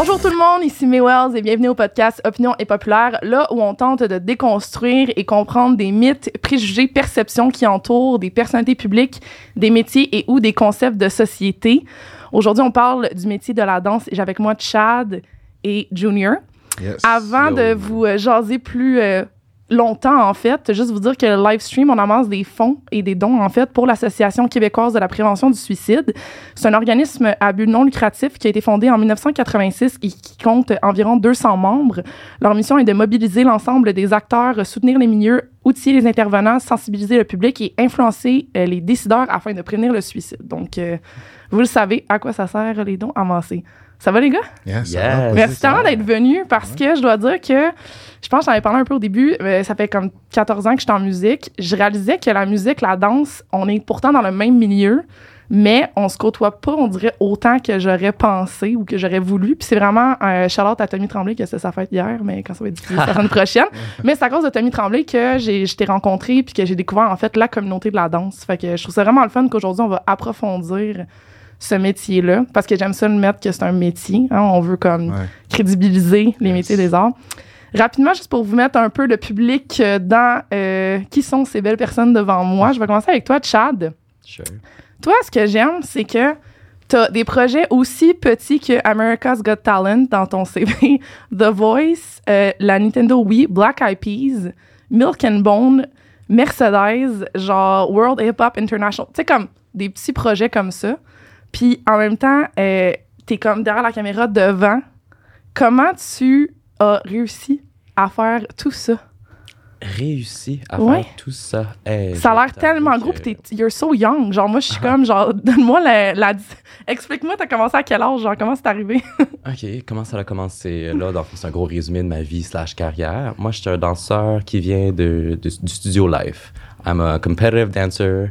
Bonjour tout le monde, ici May Wells et bienvenue au podcast Opinion et Populaire, là où on tente de déconstruire et comprendre des mythes, préjugés, perceptions qui entourent des personnalités publiques, des métiers et ou des concepts de société. Aujourd'hui, on parle du métier de la danse et j'ai avec moi Chad et Junior. Yes. Avant Yo. de vous euh, jaser plus euh, longtemps, en fait, juste vous dire que le live stream, on amasse des fonds et des dons, en fait, pour l'Association québécoise de la prévention du suicide. C'est un organisme à but non lucratif qui a été fondé en 1986 et qui compte environ 200 membres. Leur mission est de mobiliser l'ensemble des acteurs, soutenir les milieux, outiller les intervenants, sensibiliser le public et influencer euh, les décideurs afin de prévenir le suicide. Donc, euh, vous le savez, à quoi ça sert les dons amassés. Ça va, les gars? Yes, ça Yes. va. Merci tellement d'être venu parce que je dois dire que je pense que j'en avais parlé un peu au début. mais ça fait comme 14 ans que je suis en musique. Je réalisais que la musique, la danse, on est pourtant dans le même milieu, mais on se côtoie pas, on dirait, autant que j'aurais pensé ou que j'aurais voulu. Puis c'est vraiment un shout-out à Tommy Tremblay que c'est sa fête hier, mais quand ça va être diffusé la semaine prochaine. Mais c'est à cause de Tommy Tremblay que j'ai, je t'ai rencontré puis que j'ai découvert en fait la communauté de la danse. Fait que je trouve ça vraiment le fun qu'aujourd'hui on va approfondir ce métier-là parce que j'aime ça le mettre que c'est un métier. hein. on veut comme Ouais. crédibiliser les Yes. métiers des arts. Rapidement, juste pour vous mettre un peu le public euh, dans euh, qui sont ces belles personnes devant moi, je vais commencer avec toi, Chad. Sure. Toi, ce que j'aime, c'est que tu as des projets aussi petits que America's Got Talent dans ton CV, The Voice, euh, la Nintendo Wii, Black Eyed Peas, Milk and Bone, Mercedes, genre World Hip Hop International. Tu sais, comme des petits projets comme ça. Puis en même temps, euh, tu es comme derrière la caméra devant. Comment tu as réussi à faire tout ça? Réussi à Ouais. faire tout ça. Hey, Ça a l'air tellement que- gros, pis t'es, you're so young. Genre, moi, je suis comme, genre, donne-moi la, la- Explique-moi, t'as commencé à quel âge? Genre, comment c'est arrivé? OK, comment ça a commencé? Là, dans c'est un gros résumé de ma vie slash carrière. Moi, je suis un danseur qui vient de, de- du studio life. I'm a competitive dancer.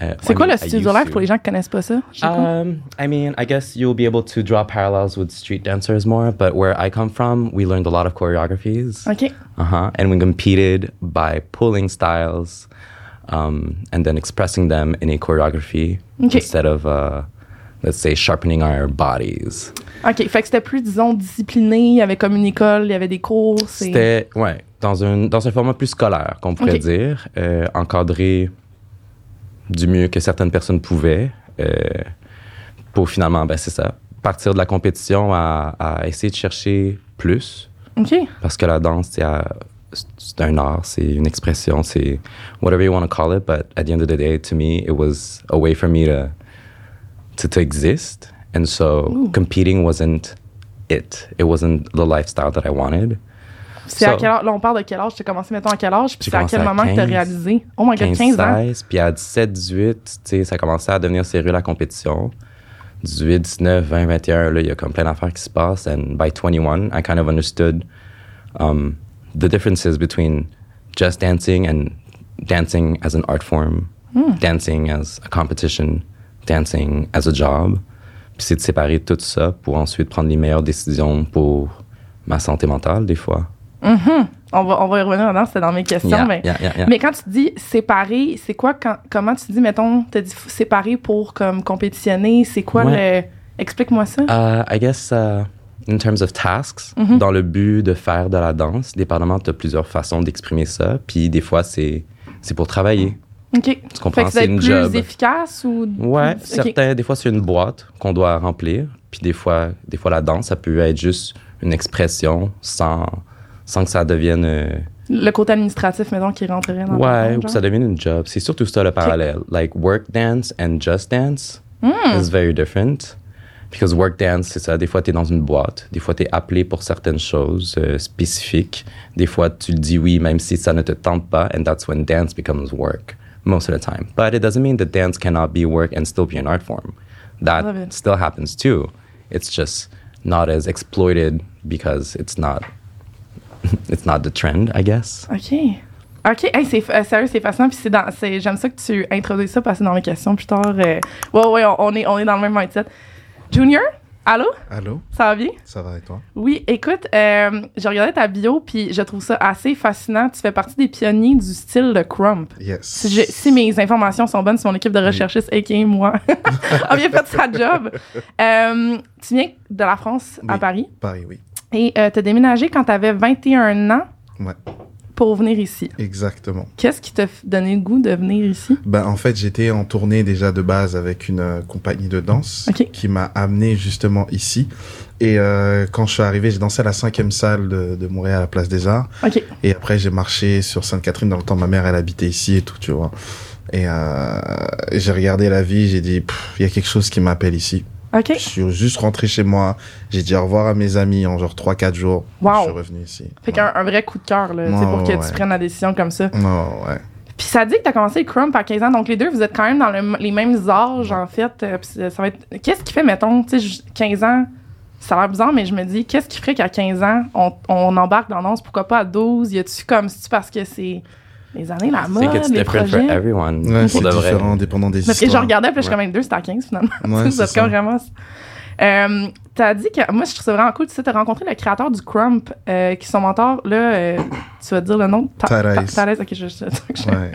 Uh, c'est quoi mean, le studio to. pour les gens qui connaissent pas ça? Um, I mean, I guess you'll be able to draw parallels with street dancers more, but where I come from, we learned a lot of choreographies. OK. Uh-huh. And we competed by pulling styles um, and then expressing them in a choreography Okay. instead of, uh, let's say, sharpening our bodies. OK. Fait que c'était plus, disons, discipliné. Il y avait comme une école, il y avait des cours. C'était, ouais, dans un, dans un format plus scolaire, qu'on pourrait dire, euh, encadré du mieux que certaines personnes pouvaient, euh, pour finalement, ben, c'est ça, partir de la compétition à, à essayer de chercher plus, parce que la danse, c'est un art, c'est une expression, c'est whatever you want to call it, but at the end of the day, to me, it was a way for me to, to, to exist. And so Ooh. competing wasn't it. It wasn't the lifestyle that I wanted. C'est à quel âge? Là, on parle de quel âge? Tu as commencé, mettons, à quel âge? Puis c'est à quel moment que tu as 15. réalisé? Oh my God, 15, 15, ans. 16, puis à 17, 18, tu sais, ça commençait à devenir sérieux la compétition. 18, 19, 20, 21, là, il y a comme plein d'affaires qui se passent. And by 21, I kind of understood um, the differences between just dancing and dancing as an art form, dancing as a competition, dancing as a job. Puis c'est de séparer tout ça pour ensuite prendre les meilleures décisions pour ma santé mentale, des fois. On va, on va y revenir maintenant, c'était dans mes questions. Yeah, mais, yeah, yeah, yeah. mais quand tu dis séparer, c'est quoi, quand, comment tu dis, mettons, tu dit séparer pour comme compétitionner? C'est quoi le. Explique-moi ça. Uh, I guess uh, in terms of tasks, dans le but de faire de la danse, dépendamment, tu as plusieurs façons d'exprimer ça. Puis des fois, c'est c'est pour travailler. OK. Tu comprends? C'est une plus job. efficace ou. Ouais, OK. certains, des fois, c'est une boîte qu'on doit remplir. Puis des fois, des fois, la danse, ça peut être juste une expression sans, sans que ça devienne. euh, Le côté administratif, mettons, qui rentrerait dans ouais, ou que ça devienne une job. C'est surtout ça le parallèle. Like work dance and just dance Hmm. is very different. Because work dance, c'est ça. Des fois, tu es dans une boîte. Des fois, tu es appelé pour certaines choses euh, spécifiques. Des fois, tu dis oui, même si ça ne te tente pas. And that's when dance becomes work most of the time. But it doesn't mean that dance cannot be work and still be an art form. That still happens too. It's just not as exploited because it's not it's not the trend, I guess. OK. OK, hey, c'est euh, sérieux, c'est fascinant. Puis c'est dans, c'est, j'aime ça que tu introduises ça parce que c'est dans mes questions plus tard. euh, ouais, ouais, on, on est, on est dans le même mindset. Junior, Allô? Allô, Ça va bien? ça va et toi? Oui, écoute, euh, j'ai regardé ta bio, puis je trouve ça assez fascinant. Tu fais partie des pionniers du style de crump. Yes. Si, je- si mes informations sont bonnes, si mon équipe de recherchistes, a.k.a. moi, a bien fait sa job. Euh, tu viens de la France à Oui. Paris? Paris, oui. Et tu as déménagé quand tu avais 21 ans Ouais. pour venir ici. Exactement. Qu'est-ce qui t'a donné le goût de venir ici? Ben, en fait, j'étais en tournée déjà de base avec une euh, compagnie de danse qui m'a amené justement ici. Et euh, quand je suis arrivé, j'ai dansé à la cinquième salle de, de Montréal à la Place des Arts. OK. Et après, j'ai marché sur Sainte-Catherine. Dans le temps, ma mère, elle habitait ici et tout, tu vois. Et euh, j'ai regardé la vie, j'ai dit, il y a quelque chose qui m'appelle ici. Je suis juste rentré chez moi. J'ai dit au revoir à mes amis en genre 3-4 jours. Wow. Je suis revenu ici. Fait qu'un un vrai coup de cœur, là, tu sais, pour que Ouais, tu prennes la décision comme ça. Non, ouais. Puis ça dit que t'as commencé le crump à 15 ans, donc les deux, vous êtes quand même dans le- les mêmes âges, en fait. euh, puis ça va être... Qu'est-ce qui fait, mettons, tu sais, j- 15 ans, ça a l'air bizarre, mais je me dis, qu'est-ce qui ferait qu'à 15 ans, on, on embarque dans danse, pourquoi pas à 12? Y a-tu comme, c'est-tu parce que c'est les années, la C'est mode, que it's les different for projets? everyone. Ouais, pour c'est de vrai. différent, dépendant des Parce que je histoires. regardais, puis je suis 22, c'était à 15 finalement. Ouais, Tu c'est c'est comme ça. vraiment. Euh, t'as dit que. Moi, je trouve ça vraiment cool. Tu sais, t'as rencontré le créateur du Crump, euh, qui est son mentor. Là, euh, tu vas dire le nom Thérèse. Thérèse, ok, je, je, je- Ouais.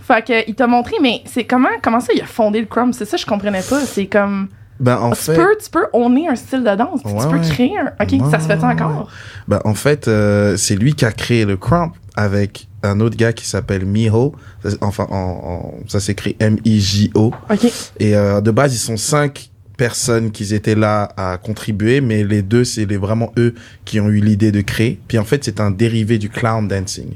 Fait que, il t'a montré, mais c'est comment, comment ça, il a fondé le Crump? C'est ça, je comprenais pas. C'est comme. Ben, en tu, fait, peux, tu peux owner un style de danse, puis tu peux créer un. Ok, Ouais, ça se fait encore? ben, en fait euh, c'est lui qui a créé le Crump avec un autre gars qui s'appelle Miho. Enfin, en, en- ça s'écrit M-I-J-O. Ok. Et euh, de base, ils sont cinq personnes qui étaient là à contribuer, mais les deux, c'est les, vraiment eux qui ont eu l'idée de créer. Puis en fait, c'est un dérivé du clown dancing.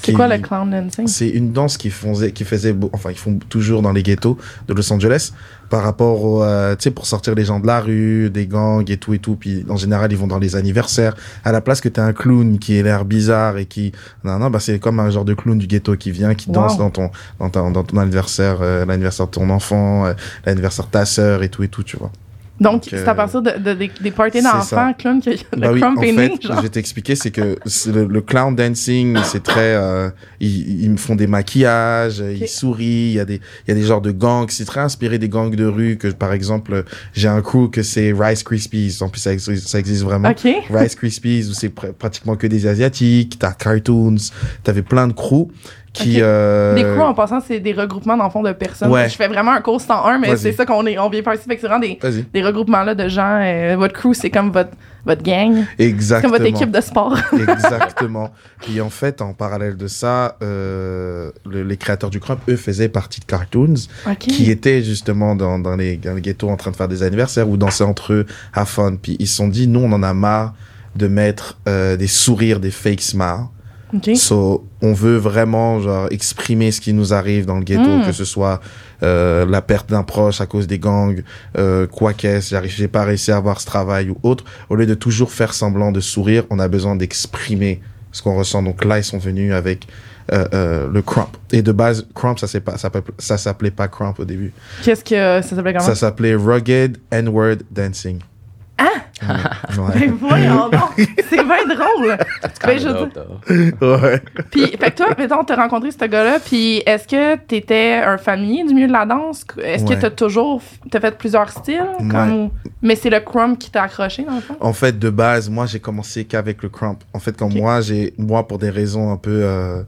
C'est quoi le clown dancing? C'est une danse qui faisait, qui faisait, enfin, ils font toujours dans les ghettos de Los Angeles par rapport au, euh, tu sais, pour sortir les gens de la rue, des gangs et tout et tout. Puis en général, ils vont dans les anniversaires. À la place que t'as un clown qui ait l'air bizarre et qui, non, non, bah c'est comme un genre de clown du ghetto qui vient, qui danse dans ton, dans, ta- dans ton anniversaire, euh, l'anniversaire de ton enfant, euh, l'anniversaire de ta sœur et tout et tout, tu vois. Donc, c'est à euh, partir de, de- des, des parties d'enfants, clown, que le Bah oui, Crump en est fait, né, je vais t'expliquer, c'est que le, le clown dancing, c'est très, euh, ils, ils me font des maquillages, ils sourient, il y a des, il y a des genres de gangs, c'est très inspiré des gangs de rue que, par exemple, j'ai un crew que c'est Rice Krispies, en plus ça, existe- ça existe vraiment. Ok. Rice Krispies où c'est pr- pratiquement que des asiatiques, t'as cartoons, t'avais plein de crews qui, euh, Des crews, en passant, c'est des regroupements d'enfants de personnes. Ouais. Je fais vraiment un cours 101, mais c'est ça qu'on est, on vient faire ici. Fait que c'est vraiment des, des regroupements là de gens. euh, votre crew, c'est comme votre, votre gang. C'est Exactement. comme votre équipe de sport. Exactement. Puis en fait, en parallèle de ça, euh, le- les créateurs du Crump, eux, faisaient partie de Cartoons, qui étaient justement dans, dans, les, dans les ghettos en train de faire des anniversaires ou danser entre eux à fun. Puis ils se sont dit, nous, on en a marre de mettre euh, des sourires, des fake smiles. OK. So, on veut vraiment genre exprimer ce qui nous arrive dans le ghetto, Mm. que ce soit euh, la perte d'un proche à cause des gangs, euh, quoi qu'est-ce, j'ai pas réussi à avoir ce travail ou autre. Au lieu de toujours faire semblant de sourire, on a besoin d'exprimer ce qu'on ressent. Donc là, ils sont venus avec euh, le crump. Et de base, crump, ça c'est pas, ça, s'appelait- ça s'appelait pas crump au début. Qu'est-ce que ça s'appelait comment? Ça s'appelait rugged N-word dancing. Ah. Ouais. Ben voyons donc. C'est bien drôle. Ben, je though. ouais. Puis, fait que toi, mettons, t'as rencontré ce gars-là, puis est-ce que t'étais un familier du milieu de la danse? Est-ce que t'as toujours, t'as fait plusieurs styles? Comme... Mais c'est le crump qui t'a accroché, dans le fond? En fait, de base, moi, j'ai commencé qu'avec le crump. En fait, quand moi, j'ai, moi, pour des raisons un peu euh,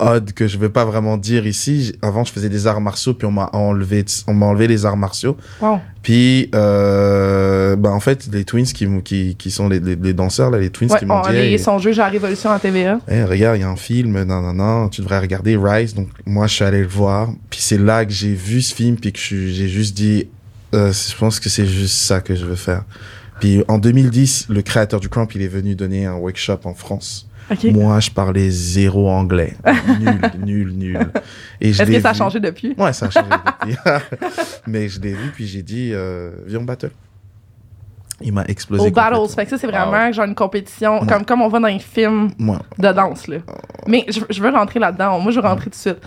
odd que je vais pas vraiment dire ici, avant, je faisais des arts martiaux, puis on m'a enlevé, on m'a enlevé les arts martiaux. Wow. Puis, euh, bah, en fait, les twins qui, qui, qui sont les, les, les danseurs, là, les twins Ouais, qui m'ont on, dit, les, hey, son jeu, la Révolution à TVA. Hey, regarde, il y a un film, non, non, non, tu devrais regarder Rise. Donc, moi, je suis allé le voir. Puis c'est là que j'ai vu ce film, puis que j'ai juste dit, euh, je pense que c'est juste ça que je veux faire. Puis en 2010, le créateur du Crump, il est venu donner un workshop en France. Moi, je parlais zéro anglais. nul, nul, nul. Est-ce que ça a vu. changé depuis? Ouais, ça a changé depuis. Mais je l'ai vu, puis j'ai dit, euh, viens, on battle. Il m'a explosé. Au Battles. Fait que ça, c'est vraiment genre une compétition, comme, comme on voit dans les films de danse, là. Mais je, je veux rentrer là-dedans. Moi, je veux rentrer tout de suite.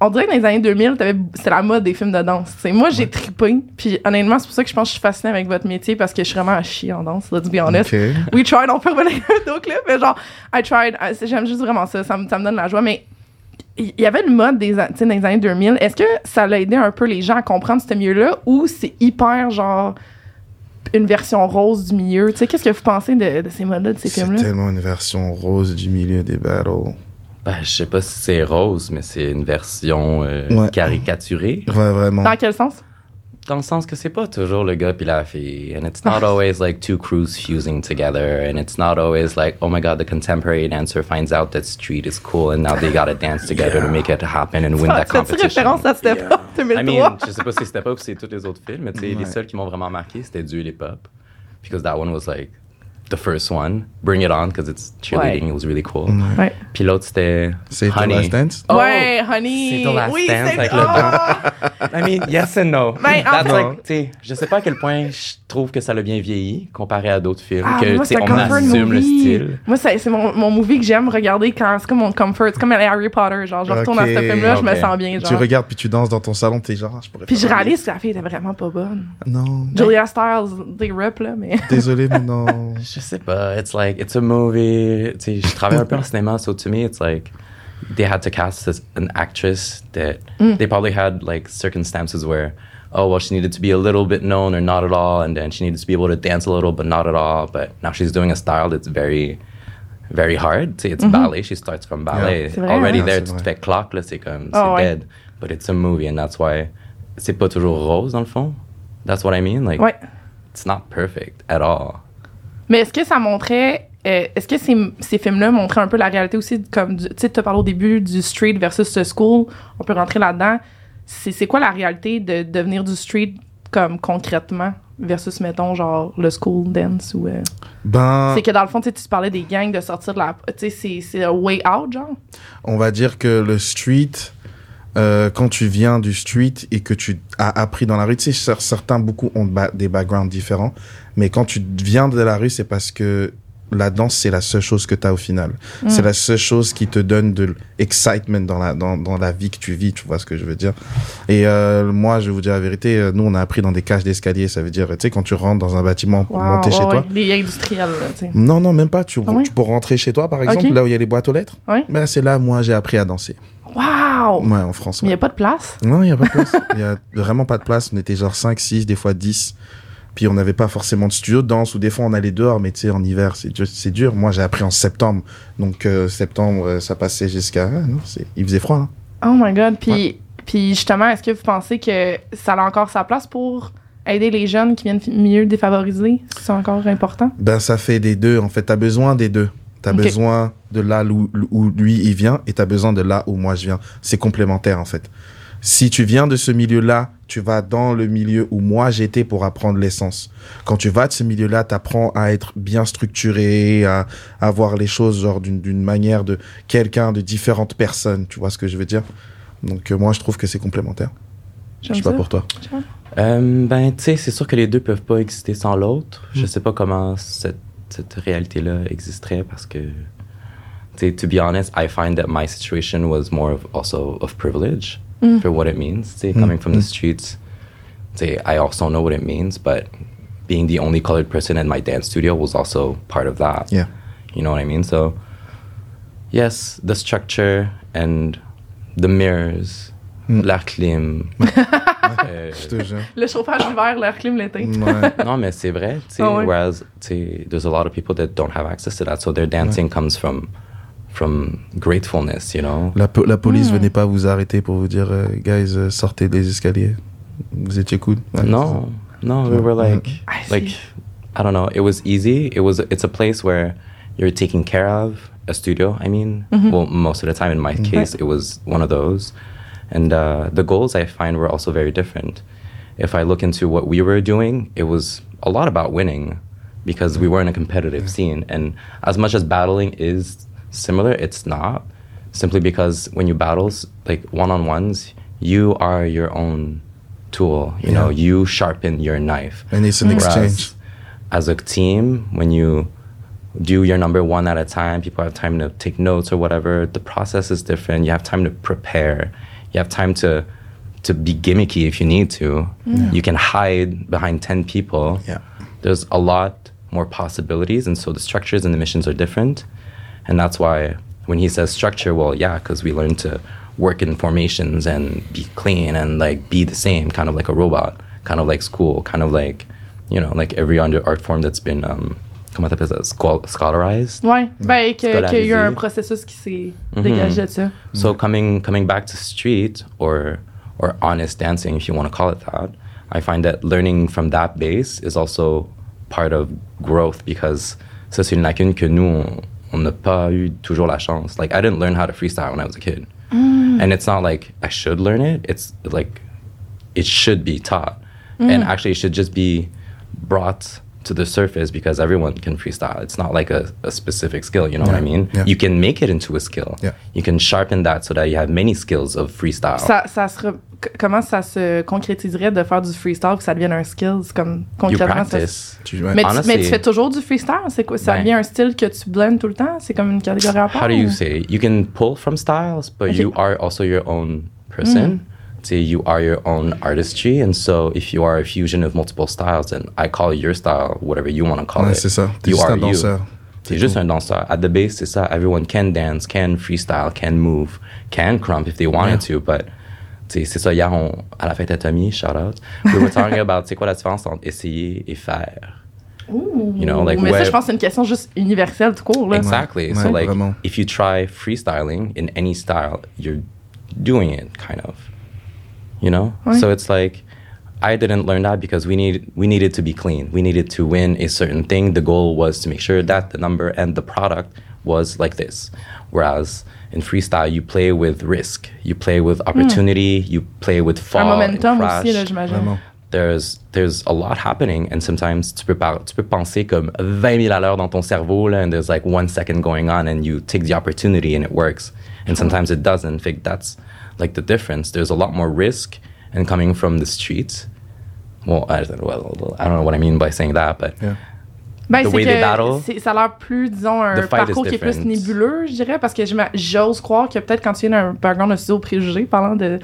On dirait que dans les années 2000, t'avais- c'était la mode des films de danse. T'sais, moi, j'ai trippé. Puis honnêtement, c'est pour ça que je pense que je suis fascinée avec votre métier parce que je suis vraiment à chier en danse, let's be honest. Ok. We tried, on peut revenir d'autres clips, mais genre, I tried. euh, J'aime juste vraiment ça. Ça me, ça me donne la joie. Mais il y avait une mode des, dans les années 2000. Est-ce que ça l'a aidé un peu les gens à comprendre ce milieu-là ou c'est hyper genre une version rose du milieu. Tu sais, qu'est-ce que vous pensez de, de ces modes-là, de ces C'est films-là? tellement une version rose du milieu des battles. Ben, je sais pas si c'est rose, mais c'est une version euh, Ouais. caricaturée. Ouais, vraiment. Dans quel sens? Dans le sens que c'est pas toujours le gars puis la fille. And it's not always like two crews fusing together. And it's not always like, oh my god, the contemporary dancer finds out that street is cool and now they gotta dance together to make it happen and win that competition. référence à Step Up I 2003? mean, je sais pas si c'était pas ou si c'est tous les autres films, mais tu sais, Ouais. les seuls qui m'ont vraiment marqué, c'était Duel et Pop. Because that one was like the first one. Bring It On, because it's cheerleading, Ouais. it was really cool. Ouais. Puis l'autre, c'était C'est The Honey. Last Dance? Oh, ouais, Honey. C'est The Last oui, Dance avec le Ah! I mean, yes and no. Ben, en That's like, tu sais, je sais pas à quel point je trouve que ça l'a bien vieilli comparé à d'autres films, Ah, que moi, c'est on assume le style. Moi, c'est c'est mon, mon movie que j'aime regarder quand c'est comme mon comfort. C'est comme Harry Potter. Genre, je retourne à ce film-là, je me sens bien. Genre. Tu regardes puis tu danses dans ton salon, t'es genre, ah, je pourrais Puis je réalise que la fille était vraiment pas bonne. Non. Julia Stiles, des rep, là, mais. Désolé, mais non. Je sais pas, it's like, it's a movie. Tu sais, je travaille un peu en cinéma, so to me, it's like, they had to cast this, an actress that they probably had like circumstances where, oh, well, she needed to be a little bit known or not at all, and then she needed to be able to dance a little, but not at all. But now she's doing a style that's very, very hard. Tu sais, it's ballet. She starts from ballet. C'est vrai, Already hein? there, it's tu te vrai. fais clock, là, c'est comme, c'est Ah ouais. dead. But it's a movie, and that's why c'est pas toujours rose, dans le fond. That's what I mean. Like, Ouais. it's not perfect at all. Mais est-ce que ça montrait. Euh, est-ce que ces, ces films-là montraient un peu la réalité aussi, comme tu sais, tu parlé au début du street versus school, on peut rentrer là-dedans. C'est quoi la réalité de devenir du street comme concrètement versus, mettons, genre le school dance ou. euh, Ben, C'est que dans le fond, tu parlais des gangs de sortir de la. Tu sais, c'est- way out, genre? on va dire que le street, euh, quand tu viens du street et que tu as appris dans la rue, tu sais, cer- certains, beaucoup ont des backgrounds différents, mais quand tu viens de la rue, c'est parce que la danse, c'est la seule chose que tu as au final. C'est la seule chose qui te donne de l'excitement dans la, dans, dans la vie que tu vis, tu vois ce que je veux dire. Et euh, moi, je vais vous dire la vérité, euh, nous, on a appris dans des cages d'escalier, ça veut dire, tu sais, quand tu rentres dans un bâtiment pour Wow, monter chez ouais, toi, Les industriels, là, non, non, même pas. Tu, Ah ouais? tu peux rentrer chez toi, par exemple, là où il y a les boîtes aux lettres. Ouais. Ben, c'est là, moi, j'ai appris à danser. Wow! Ouais, en France. Il n'y a pas de place? Non, il n'y a pas de place. Il y a vraiment pas de place. On était genre 5, 6, des fois 10. Puis on n'avait pas forcément de studio de danse, ou des fois on allait dehors, mais tu sais, en hiver, c'est dur. c'est dur. Moi, j'ai appris en septembre. Donc, euh, septembre, euh, ça passait jusqu'à. ah, non, c'est- il faisait froid, hein. Oh my god. Puis, puis justement, est-ce que vous pensez que ça a encore sa place pour aider les jeunes qui viennent milieu défavorisés? C'est encore important? Ben, ça fait des deux. En fait, t'as besoin des deux. T'as Ok. besoin de là où, où lui, il vient, et t'as besoin de là où moi, je viens. C'est complémentaire, en fait. Si tu viens de ce milieu-là, tu vas dans le milieu où moi j'étais pour apprendre l'essence. Quand tu vas de ce milieu-là, tu apprends à être bien structuré, à, à voir les choses genre d'une d'une manière de quelqu'un de différentes personnes. Tu vois ce que je veux dire? Donc euh, moi je trouve que c'est complémentaire. Je sais pas pour toi. Euh, ben, tu sais, c'est sûr que les deux peuvent pas exister sans l'autre. Mm. Je sais pas comment cette, cette réalité-là existerait parce que, tu sais, to be honest, I find that my situation was more of also of privilege Mm. for what it means. Tu sais, Mm, coming from mm. the streets, say I also know what it means, but being the only colored person in my dance studio was also part of that. Yeah. You know what I mean? So, yes, the structure and the mirrors, Mm. l'air clim. euh, Je te jure. Le chauffage l'hiver, l'air clim l'été. Ouais. non, mais c'est vrai. tu sais, Ah ouais. Whereas, there's a lot of people that don't have access to that. So their dancing comes from, from gratefulness, you know? La, po- la police Mm. venait pas vous arrêter pour vous dire, euh, guys, euh, sortez des escaliers. Vous étiez cool. Ouais, No, no, we were like, I like, I don't know. It was easy. It was, it's a place where you're taken care of, a studio, I mean. Mm-hmm. Well, most of the time in my case, it was one of those. And uh, the goals I find were also very different. If I look into what we were doing, it was a lot about winning because we were in a competitive scene. And as much as battling is similar, it's not. Simply because when you battle, like one on ones, you are your own tool. You know, you sharpen your knife. And it's an Mm. exchange. As a team, when you do your number one at a time, people have time to take notes or whatever. The process is different. You have time to prepare. You have time to to be gimmicky if you need to. You can hide behind ten people. Yeah. There's a lot more possibilities, and so the structures and the missions are different. And that's why when he says structure, well, yeah, because we learn to work in formations and be clean and like be the same, kind of like a robot, kind of like school, kind of like you know, like every other art form that's been, um, comment t'appelles ça, Schol- scholarized. Ouais. Ben, que- qu'il y a eu un processus qui s'est Mhm. dégagé de ça. So coming coming back to street or or honest dancing, if you want to call it that, I find that learning from that base is also part of growth because ça c'est une lacune que nous on- on n'a pas eu toujours la chance. Like I didn't learn how to freestyle when I was a kid, mm. and it's not like I should learn it. It's like it should be taught, and mm. actually it should just be brought to the surface because everyone can freestyle. It's not like a, a specific skill. You know what I mean? Yeah. You can make it into a skill. Yeah. You can sharpen that so that you have many skills of freestyle. Ça, ça se re- c- comment ça se concrétiserait de faire du freestyle que ça devienne un skill? C'est comme you concrètement. ça- Tu, ouais. mais, tu, mais tu fais toujours du freestyle? C'est quoi? Ça Ben. devient un style que tu blends tout le temps? C'est comme une catégorie à part? How do you ou- say? You can pull from styles, but Okay. you are also your own person. Mm. So you are your own artistry, and so if you are a fusion of multiple styles, then I call your style whatever you want to call Ouais, it. c'est ça. T'es You juste are un you. danseur. C'est juste un danseur. At the base, c'est ça. Everyone can dance, can freestyle, can move, can crump if they wanted to, but tu sais, c'est ça. Hier, on, à la fête à Tommy, shout out, we were talking about c'est quoi la différence entre essayer et faire. Ouh. You know, like mais ça, where- je pense que c'est une question juste universelle, tout court. Là. Exactly. Ouais, so like vraiment. if you try freestyling in any style, you're doing it kind of. You know? Oh, ouais. So it's like I didn't learn that because we need we needed to be clean. We needed to win a certain thing. The goal was to make sure that the number and the product was like this. Whereas in freestyle you play with risk. You play with hmm. opportunity, you play with Un fall momentum and crash aussi, là, j'imagine. There's there's a lot happening and sometimes tu peux, par- tu peux penser comme 20 000 à l'heure dans ton cerveau là, and there's like one second going on and you take the opportunity and it works and sometimes it doesn't I think that's like the difference there's a lot more risk and coming from the streets well I don't, well, I don't know what I mean by saying that but Yeah. Ben, The c'est way que they battle, c'est- ça a l'air plus, disons, un parcours qui est plus nébuleux, je dirais, parce que j'ose croire que peut-être quand tu viens d'un background de studio préjugé, parlant de.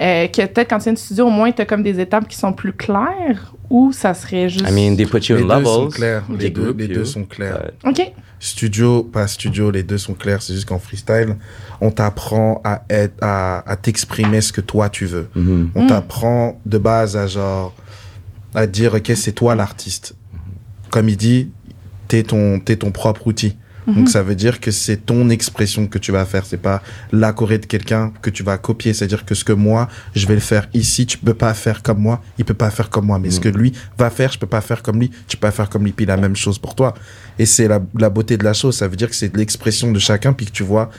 euh, que peut-être quand tu viens de studio, au moins, tu as comme des étapes qui sont plus claires, ou ça serait juste. I mean they put you Les in deux sont levels clairs. Les deux, les deux sont clairs. but- OK. Studio, pas studio, les deux sont clairs. C'est juste qu'en freestyle, on t'apprend à être, à, à t'exprimer ce que toi tu veux. Mhm. On t'apprend de base à genre, à dire, ok, c'est toi l'artiste. Comme il dit, t'es ton, t'es ton propre outil. Donc ça veut dire que c'est ton expression que tu vas faire, c'est pas la choré de quelqu'un que tu vas copier. C'est-à-dire que ce que moi je vais le faire ici, tu peux pas faire comme moi, il peut pas faire comme moi. Mais ce que lui va faire, je peux pas faire comme lui, tu peux pas faire comme lui. Puis la même chose pour toi. Et c'est la, la beauté de la chose. Ça veut dire que c'est de l'expression de chacun, puis que tu vois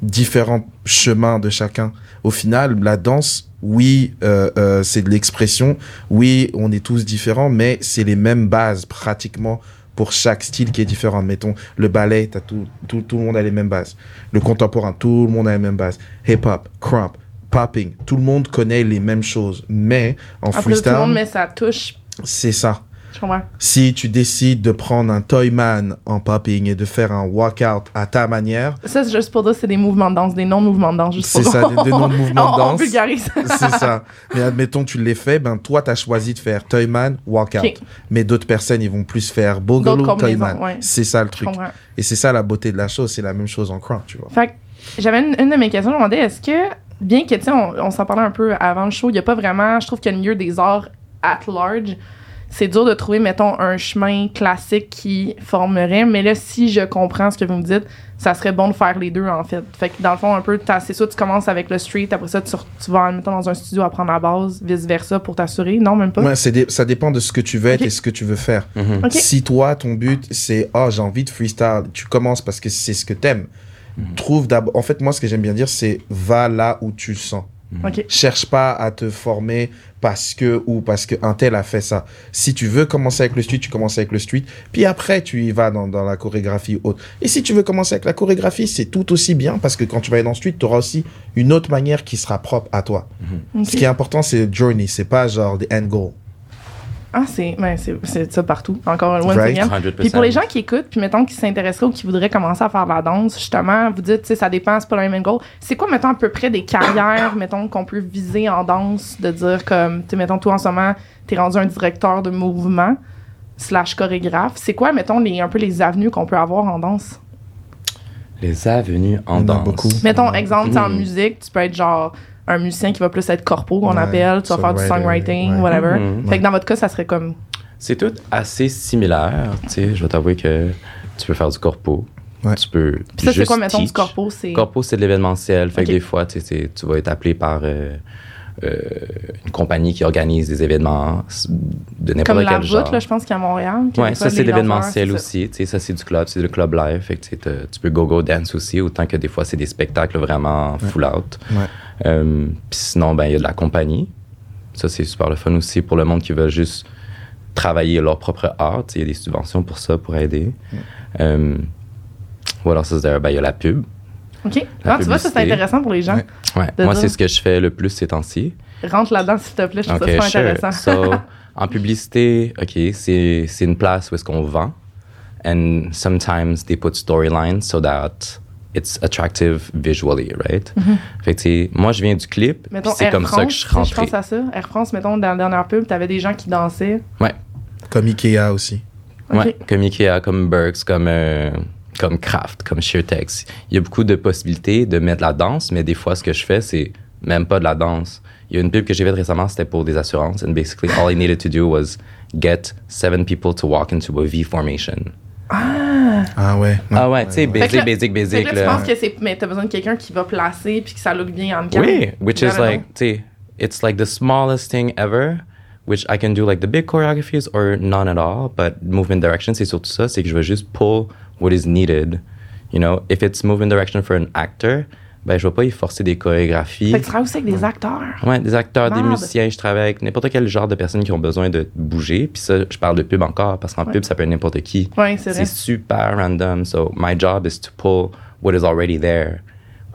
différents chemins de chacun. Au final, la danse, oui, euh, euh, c'est de l'expression. Oui, on est tous différents, mais c'est les mêmes bases pratiquement pour chaque style qui est différent. Mettons, le ballet, tout, tout, tout le monde a les mêmes bases. Le contemporain, tout le monde a les mêmes bases. Hip-hop, crump, popping, tout le monde connaît les mêmes choses. Mais en Après, tout le monde freestyle, met sa touche. c'est ça. Comprends. Si tu décides de prendre un Toyman en popping et de faire un walkout à ta manière, Ça, c'est juste pour dire, c'est des mouvements de danse, des non-mouvements de danse. juste C'est ça, des- des non-mouvements de On danse. vulgarise. c'est ça. Mais admettons, tu l'as fait, ben toi, tu as choisi de faire Toyman, walkout. Ok. Mais d'autres personnes, ils vont plus faire combinaisons, Toyman. ouais. C'est ça le truc. Et c'est ça la beauté de la chose, c'est la même chose en crowd, tu vois. Fait j'avais une, une de mes questions, je me demandais, est-ce que, bien que, tu sais, on, on s'en parlait un peu avant le show, il n'y a pas vraiment, je trouve qu'il y a le milieu des arts at large, c'est dur de trouver, mettons, un chemin classique qui formerait, mais là, si je comprends ce que vous me dites, ça serait bon de faire les deux, en fait. Fait que, dans le fond, un peu, t'as- c'est ça, tu commences avec le street, après ça, tu, tu vas, mettons, dans un studio apprendre la base, vice-versa, pour t'assurer. Non, même pas? Ouais, c'est des- ça dépend de ce que tu veux être et ce que tu veux faire. Mhm. Ok. Si toi, ton but, c'est oh, j'ai envie de freestyle, tu commences parce que c'est ce que t'aimes. Trouve d'abord. En fait, moi, ce que j'aime bien dire, c'est va là où tu le sens. OK. Cherche pas à te former parce que ou parce que un tel a fait ça. Si tu veux commencer avec le street, tu commences avec le street. Puis après, tu y vas dans, dans la chorégraphie ou autre. Et si tu veux commencer avec la chorégraphie, c'est tout aussi bien parce que quand tu vas aller dans le street, tu auras aussi une autre manière qui sera propre à toi. Ok. Ce qui est important, c'est le journey. C'est pas genre the end goal. Ah, c'est ben, c'est- c'est ça partout. Encore une Right. 100%. Puis pour les gens qui écoutent, puis mettons qui s'intéresseraient ou qui voudraient commencer à faire de la danse, justement, vous dites, tu sais, ça dépend, c'est pas le même goal. C'est quoi, mettons, à peu près des carrières, mettons, qu'on peut viser en danse, de dire comme, tu mettons, toi en ce moment, t'es rendu un directeur de mouvement slash chorégraphe. C'est quoi, mettons, les, un peu les avenues qu'on peut avoir en danse? Les avenues en danse. beaucoup. Mettons, exemple, en Mm. musique, tu peux être genre un musicien qui va plus être corpo, qu'on Ouais, appelle, tu vas faire du songwriting, ouais. whatever. Mhm. Fait que dans votre cas, ça serait comme C'est tout assez similaire. Tu sais, je vais t'avouer que tu peux faire du corpo. Ouais. Tu peux. Puis ça, c'est quoi, mettons, du teach. corpo? C'est. Corpo, c'est de l'événementiel. Fait que des fois, tu sais, c'est- tu vas être appelé par euh, euh, une compagnie qui organise des événements de n'importe Comme la quel genre. là, je pense qu'il y a à Montréal. des ça c'est l'événementiel aussi. Tu sais, ça c'est du club, c'est le club live. Fait que tu peux go-go dance aussi, autant que des fois c'est des spectacles vraiment full out. Ouais. Euh, Puis sinon, ben il y a de la compagnie. Ça c'est super le fun aussi pour le monde qui veut juste travailler leur propre art. Il y a des subventions pour ça, pour aider. Euh, ou alors ça, c'est- ben, il y a la pub. OK. Ah, tu vois, ça, c'est intéressant pour les gens. Ouais. Ouais. Moi, c'est ce que je fais le plus ces temps-ci. Rentre là-dedans, s'il te plaît. Je trouve OK, ça super sure. intéressant. So, en publicité, OK, c'est c'est une place où est-ce qu'on vend. And sometimes they put storylines so that it's attractive visually, right? Fait que, tu sais, moi, je viens du clip, c'est Air comme France, ça que je sais, rentré. pense à ça. Air France, mettons, dans la dernière pub, t'avais des gens qui dansaient. Ouais, Comme Ikea aussi. OK. ouais. Comme Ikea, comme Burks, comme, euh, comme Kraft, comme SheerTex. Il y a beaucoup de possibilités de mettre la danse, mais des fois, ce que je fais, c'est même pas de la danse. Il y a une pub que j'ai faite récemment, c'était pour des assurances. And basically, all I needed to do was get seven people to walk into a V formation. Ah ouais. Ah ouais, tu sais, basic, basic, basic. que là, tu là. penses que c'est. Mais t'as besoin de quelqu'un qui va placer puis que ça look bien en cam. Oui, which is like, tu sais, it's like the smallest thing ever, which I can do like the big choreographies or none at all. But movement direction, c'est surtout ça, c'est que je vais juste pull what is needed. You know, if it's movement direction for an actor, ben je vais pas y forcer des chorégraphies. Fait que tu travailles aussi avec des acteurs. Ouais, des acteurs, des musiciens, je travaille avec n'importe quel genre de personnes qui ont besoin de bouger. Puis ça, je parle de pub encore, parce qu'en Ouais. pub, ça peut être n'importe qui. Ouais, c'est vrai. C'est super random. So my job is to pull what is already there.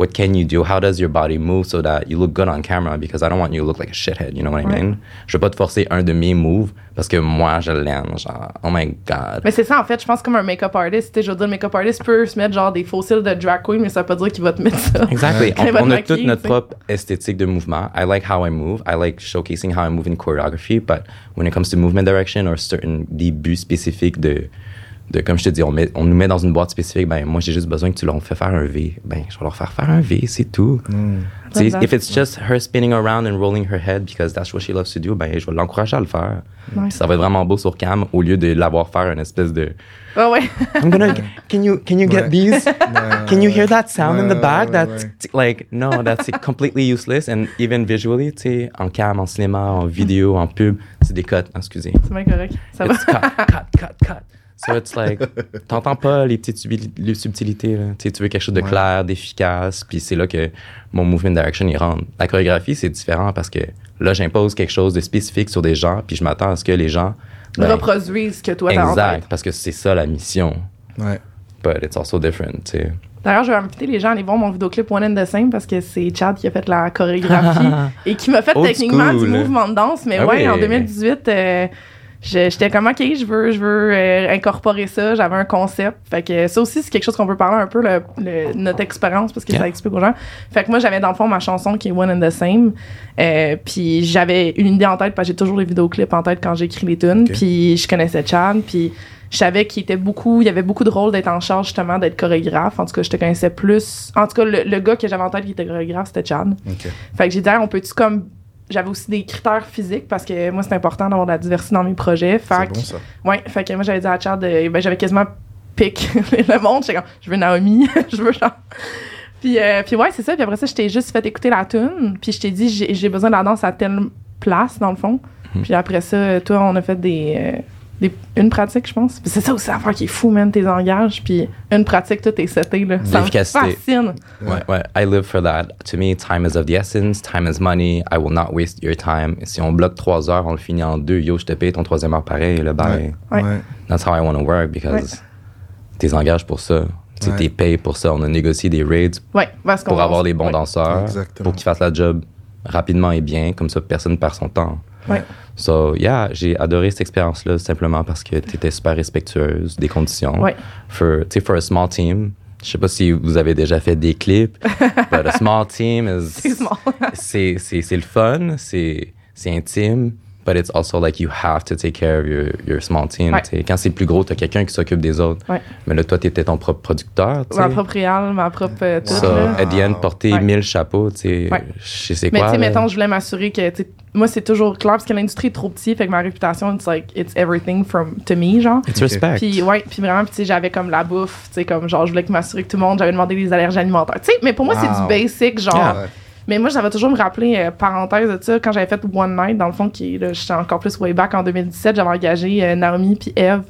What can you do? How does your body move so that you look good on camera? Because I don't want you to look like a shithead. You know what I Ouais. mean? Je veux pas te forcer un de mes moves parce que moi je l'aime. Genre, oh my god. Mais c'est ça, en fait, je pense comme un make-up artist. Tu sais, Je veux dire, le make-up artist peut se mettre genre des fossiles de drag queen, mais ça veut pas dire qu'il va te mettre ça. Exactly. On, on a toute notre propre esthétique de mouvement. I like how I move. I like showcasing how I move in choreography. But when it comes to movement direction or certain des buts spécifiques de, de comme je te dis, on, met, on nous met dans une boîte spécifique, ben moi j'ai juste besoin que tu leur fais faire un V. Ben je vais leur faire faire un V, c'est tout. J'aime if it's just her spinning around and rolling her head because that's what she loves to do, ben je vais l'encourager à le faire. Ouais. Ça va être vraiment beau sur cam au lieu de l'avoir faire une espèce de Ah ouais. I'm gonna can you can you get Ouais. these? Can you hear that sound in the back? ouais, That's ouais. like no, that's completely useless. And even visually, tu sais, en cam, en cinéma, en vidéo, en pub, c'est des cuts. Excusez. C'est bien correct. Ça va. It's cut, cut, cut, cut. So it's like, t'entends pas les petites les subtilités. Là. Tu sais, tu veux quelque chose de Ouais. clair, d'efficace. Puis c'est là que mon movement direction il rentre. La chorégraphie, c'est différent parce que là, j'impose quelque chose de spécifique sur des gens. Puis je m'attends à ce que les gens. ben, Reproduise ce que toi t'as en exact, parce que c'est ça la mission. Ouais. But it's also different, tu sais. D'ailleurs, je vais inviter les gens à aller voir mon vidéoclip One and the Same parce que c'est Chad qui a fait la chorégraphie et qui m'a fait Old techniquement school. du mouvement de danse. Mais Ah ouais, oui. en 2018, euh, je- j'étais comme, OK, je veux, je veux euh, incorporer ça. J'avais un concept. Fait que ça aussi, c'est quelque chose qu'on peut parler un peu, le, le- notre expérience, parce que Yeah. ça explique aux gens. Fait que moi, j'avais dans le fond ma chanson qui est One and the Same. Euh, puis j'avais une idée en tête parce que j'ai toujours les vidéoclips en tête quand j'écris les tunes. Puis je connaissais Chad. Puis je savais qu'il était beaucoup, il y avait beaucoup de rôles d'être en charge justement d'être chorégraphe. En tout cas, je te connaissais plus. En tout cas, le, le gars que j'avais en tête qui était chorégraphe, c'était Chad. Ok. Fait que j'ai dit, Ah, on peut-tu comme. J'avais aussi des critères physiques parce que moi, c'est important d'avoir de la diversité dans mes projets. Fait bon ça. ouais, fait que moi, j'avais dit à Chad, ben, j'avais quasiment pick le monde. J'étais comme, je veux Naomi, je veux genre. Puis, euh, puis ouais, c'est ça. Puis après ça, je t'ai juste fait écouter la tune. Puis je t'ai dit, j'ai besoin de la danse à telle place, dans le fond. Puis après ça, toi, on a fait des. euh, des- une pratique, je pense. C'est ça aussi l'affaire qui est fou, man, tes engages. Puis une pratique, tout est seté, là. Ça me fascine. Ouais, ouais. I live for that. To me, time is of the essence. Time is money. I will not waste your time. Si on bloque trois heures, on le finit en deux. Yo, je te paye ton troisième heure pareil. Le bail. Ouais. Ouais. That's how I want to work because t'es engagé pour ça. Tu Ouais. t'es payé pour ça. On a négocié des rates Ouais, parce qu'on pour avoir des bons ouais. danseurs, Exactement. pour qu'ils fassent la job rapidement et bien. Comme ça, personne perd son temps. Ouais. So, yeah, j'ai adoré cette expérience-là simplement parce que tu étais super respectueuse des conditions. Ouais. For, tu sais, for a small team, je sais pas si vous avez déjà fait des clips, but a small team is. C'est small. c'est, c'est, c'est le fun, c'est, c'est intime, but it's also like you have to take care of your, your small team. Ouais. Quand c'est plus gros, t'as quelqu'un qui s'occupe des autres. Ouais. Mais là, toi, t'étais ton propre producteur. Ma propre réal, ma propre euh, tout. Ça, là. at the end, porter Ouais. 1000 chapeaux, tu sais, Ouais. je sais Mais quoi. tu sais, mettons, je voulais m'assurer que, moi, c'est toujours clair parce que l'industrie est trop petite, fait que ma réputation, it's like, it's everything from, to me, genre. It's respect. Puis ouais, puis vraiment, puis tu sais, j'avais comme la bouffe, tu sais, comme genre, je voulais que m'assurer que tout le monde, j'avais demandé des allergies alimentaires. Tu sais, mais pour moi, c'est du basic, genre. Yeah. Mais moi, j'avais toujours me rappeler, euh, parenthèse de ça, quand j'avais fait One Night, dans le fond, qui là, j'étais encore plus way back en 2017, j'avais engagé euh, Naomi puis Eve.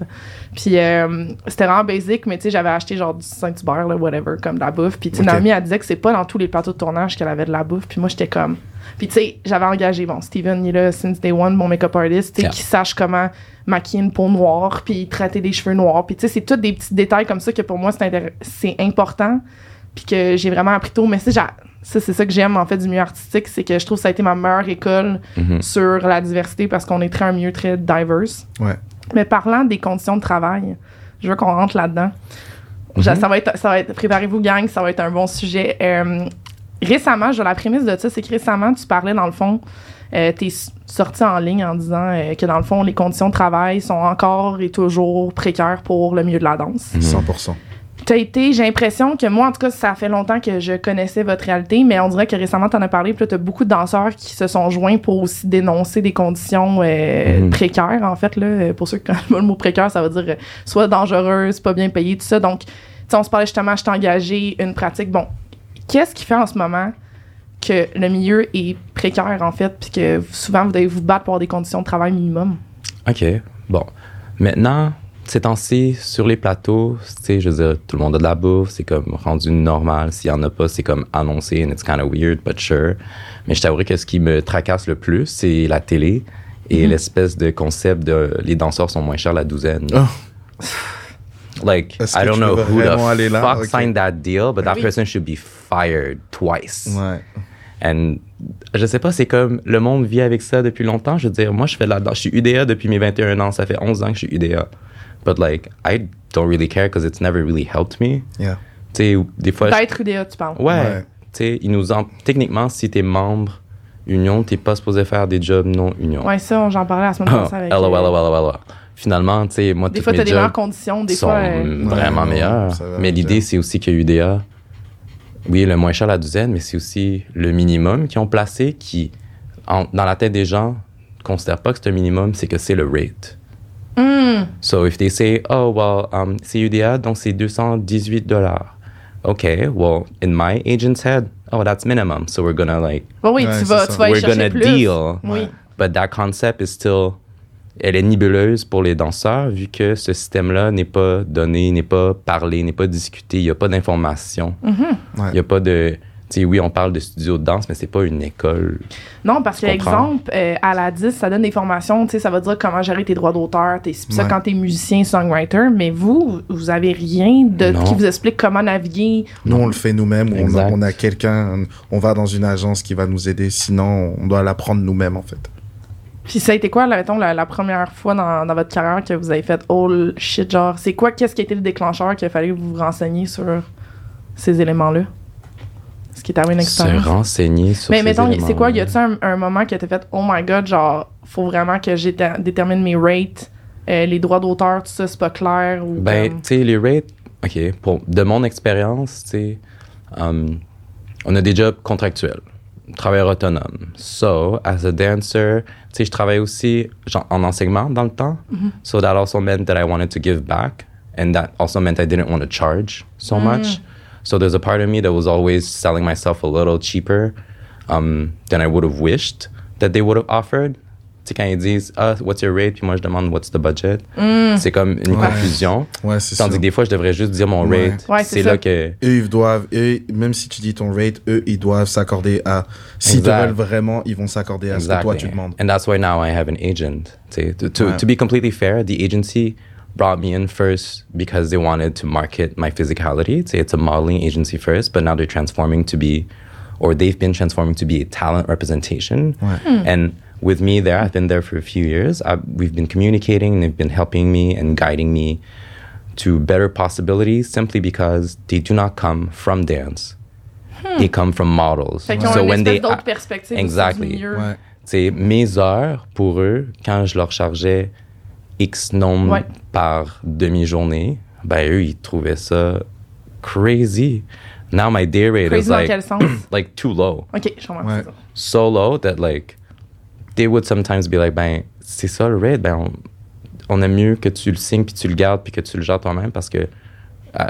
Puis euh, c'était vraiment basic, mais tu sais, j'avais acheté genre du Saint-Hubert, là, whatever, comme de la bouffe. Puis tu sais. Naomi, elle disait que c'est pas dans tous les plateaux de tournage qu'elle avait de la bouffe. Puis moi, j'étais comme. Puis tu sais, j'avais engagé, bon, Steven, il est là since day one, mon make-up artist, tu sais, Yeah. qui sache comment maquiller une peau noire, puis traiter des cheveux noirs. Puis tu sais, c'est tous des petits détails comme ça que pour moi, c'est intér- c'est important puis que j'ai vraiment appris tôt. Mais c'est j'a- ça, c'est ça que j'aime en fait du milieu artistique, c'est que je trouve que ça a été ma meilleure école Mhm. sur la diversité parce qu'on est très un milieu très diverse. Ouais. Mais parlant des conditions de travail, je veux qu'on rentre là-dedans. Mhm. Ça va être, ça va être, préparez-vous gang, ça va être un bon sujet. Euh, récemment, je la prémisse de ça, c'est que récemment, tu parlais dans le fond, euh, t'es s- sorti en ligne en disant euh, que dans le fond, les conditions de travail sont encore et toujours précaires pour le milieu de la danse. Mhm. 100%. T'as été, j'ai l'impression que moi, en tout cas, ça fait longtemps que je connaissais votre réalité, mais on dirait que récemment, t'en as parlé, puis là, t'as beaucoup de danseurs qui se sont joints pour aussi dénoncer des conditions euh, Mhm. précaires, en fait, là. Pour ceux qui connaissent le mot précaire, ça veut dire euh, soit dangereuse, pas bien payé, tout ça. Donc, tu sais, on se parlait justement, je t'ai engagé une pratique. Bon, qu'est-ce qui fait en ce moment que le milieu est précaire, en fait, puis que souvent, vous devez vous battre pour avoir des conditions de travail minimum? OK. Bon. Maintenant, ces temps-ci, sur les plateaux, tu sais, je veux dire, tout le monde a de la bouffe, c'est comme rendu normal. S'il y en a pas, c'est comme annoncé, and it's kind of weird, but sure. Mais je t'avouerai que ce qui me tracasse le plus, c'est la télé et l'espèce de concept de les danseurs sont moins chers la douzaine. Oh. Like, I don't know who the fuck signed that deal, but that Oui. person should be fired twice. Ouais. And je sais pas, c'est comme le monde vit avec ça depuis longtemps. Je veux dire, moi, je fais de la danse. Je suis UDA depuis mes 21 ans. Ça fait 11 ans que je suis UDA. But like, I don't really care because it's never really helped me. Yeah. Tu sais, des fois. D'être UDA, tu parles. Ouais. Ouais. Tu sais, ils nous en. Techniquement, si t'es membre union, t'es pas supposé faire des jobs non union. Ouais, ça, j'en parlais la semaine Ah, passée avec... LOL, LOL, LOL. Finalement, tu sais, moi, Des tous fois, t'as des meilleures conditions, des sont fois... euh, vraiment Ouais, va Mais l'idée, c'est aussi que UDA, oui, le moins cher la douzaine, mais c'est aussi le minimum qu'ils ont placé qui, en- dans la tête des gens, ne considèrent pas que c'est un minimum, c'est que c'est le rate. Hmm, So if they say, oh, well, um, c'est UDA, donc c'est 218 dollars. Okay, well, in my agent's head, oh, that's minimum. So we're gonna like, Oui, oui, Ouais, tu c'est vas, ça. tu vas aller we're gonna plus. deal. Oui. But that concept is still, elle est nivelleuse pour les danseurs vu que ce système-là n'est pas donné, n'est pas parlé, n'est pas discuté, il n'y a pas d'information. Mhm. Ouais. Il n'y a pas de. Oui, on parle de studio de danse, mais c'est pas une école. Non, parce que, exemple, euh, à la 10, ça donne des formations, tu sais, ça va dire comment gérer tes droits d'auteur, t'es- c'est ça quand t'es musicien, songwriter, mais vous, vous avez rien de Non. qui vous explique comment naviguer. Nous, on le fait nous-mêmes. ou On, a- Exact. on a quelqu'un, on va dans une agence qui va nous aider. Sinon, on doit l'apprendre nous-mêmes, en fait. Puis ça a été quoi, là, mettons, la, la première fois dans, dans votre carrière que vous avez fait oh shit, genre, c'est quoi, qu'est-ce qui a été le déclencheur qu'il a fallu que vous renseigniez sur ces éléments-là? Ce qui est arrivé une Se expérience. renseigner sur Mais mettons, c'est quoi, y a-tu un, un moment que t'as fait, oh my god, genre, faut vraiment que j'ai détermine mes rates, euh, les droits d'auteur, tout ça, c'est pas clair ou Ben, comme- tu sais, les rates, OK, pour, de mon expérience, tu sais, um, on a des jobs contractuels, travailleur autonome. So, as a dancer, tu sais, je travaille aussi genre, en enseignement dans le temps. So, that also meant that I wanted to give back. And that also meant I didn't want to charge so much. So, there's a part of me that was always selling myself a little cheaper um, than I would have wished that they would have offered. Tu sais, quand ils disent, ah, what's your rate? Puis moi, je demande, what's the budget? C'est comme une Ouais. confusion. Ouais, c'est Tandis sûr. que des fois, je devrais juste dire mon rate. Ouais, c'est c'est ça. là que. Eux, ils doivent, eux, même si tu dis ton rate, eux, ils doivent s'accorder à. S'ils te veulent vraiment, ils vont s'accorder à ce que toi tu demandes. And that's why now I have an agent. To, to, Ouais. to be completely fair, the agency brought me in first because they wanted to market my physicality. tu sais, It's a modeling agency first, but now they're transforming to be, or they've been transforming to be a talent representation. Ouais. Hmm. And with me there, I've been there for a few years. I, we've been communicating, and they've been helping me and guiding me to better possibilities simply because they do not come from dance. Hmm. They come from models. Fait So une when espèce they d'autre perspective Exactly. du milieu. Ouais. sais, mes heures pour eux, quand je leur chargeais X nombre Ouais. par demi-journée, ben eux, ils trouvaient ça crazy. Now my day rate Crazy is dans like, quel sens? like too low. OK, je comprends. Ouais. c'est ça. So low that like, they would sometimes be like, ben, c'est ça le rate, ben, on, on aime mieux que tu le signes puis tu le gardes puis que tu le gères toi-même parce que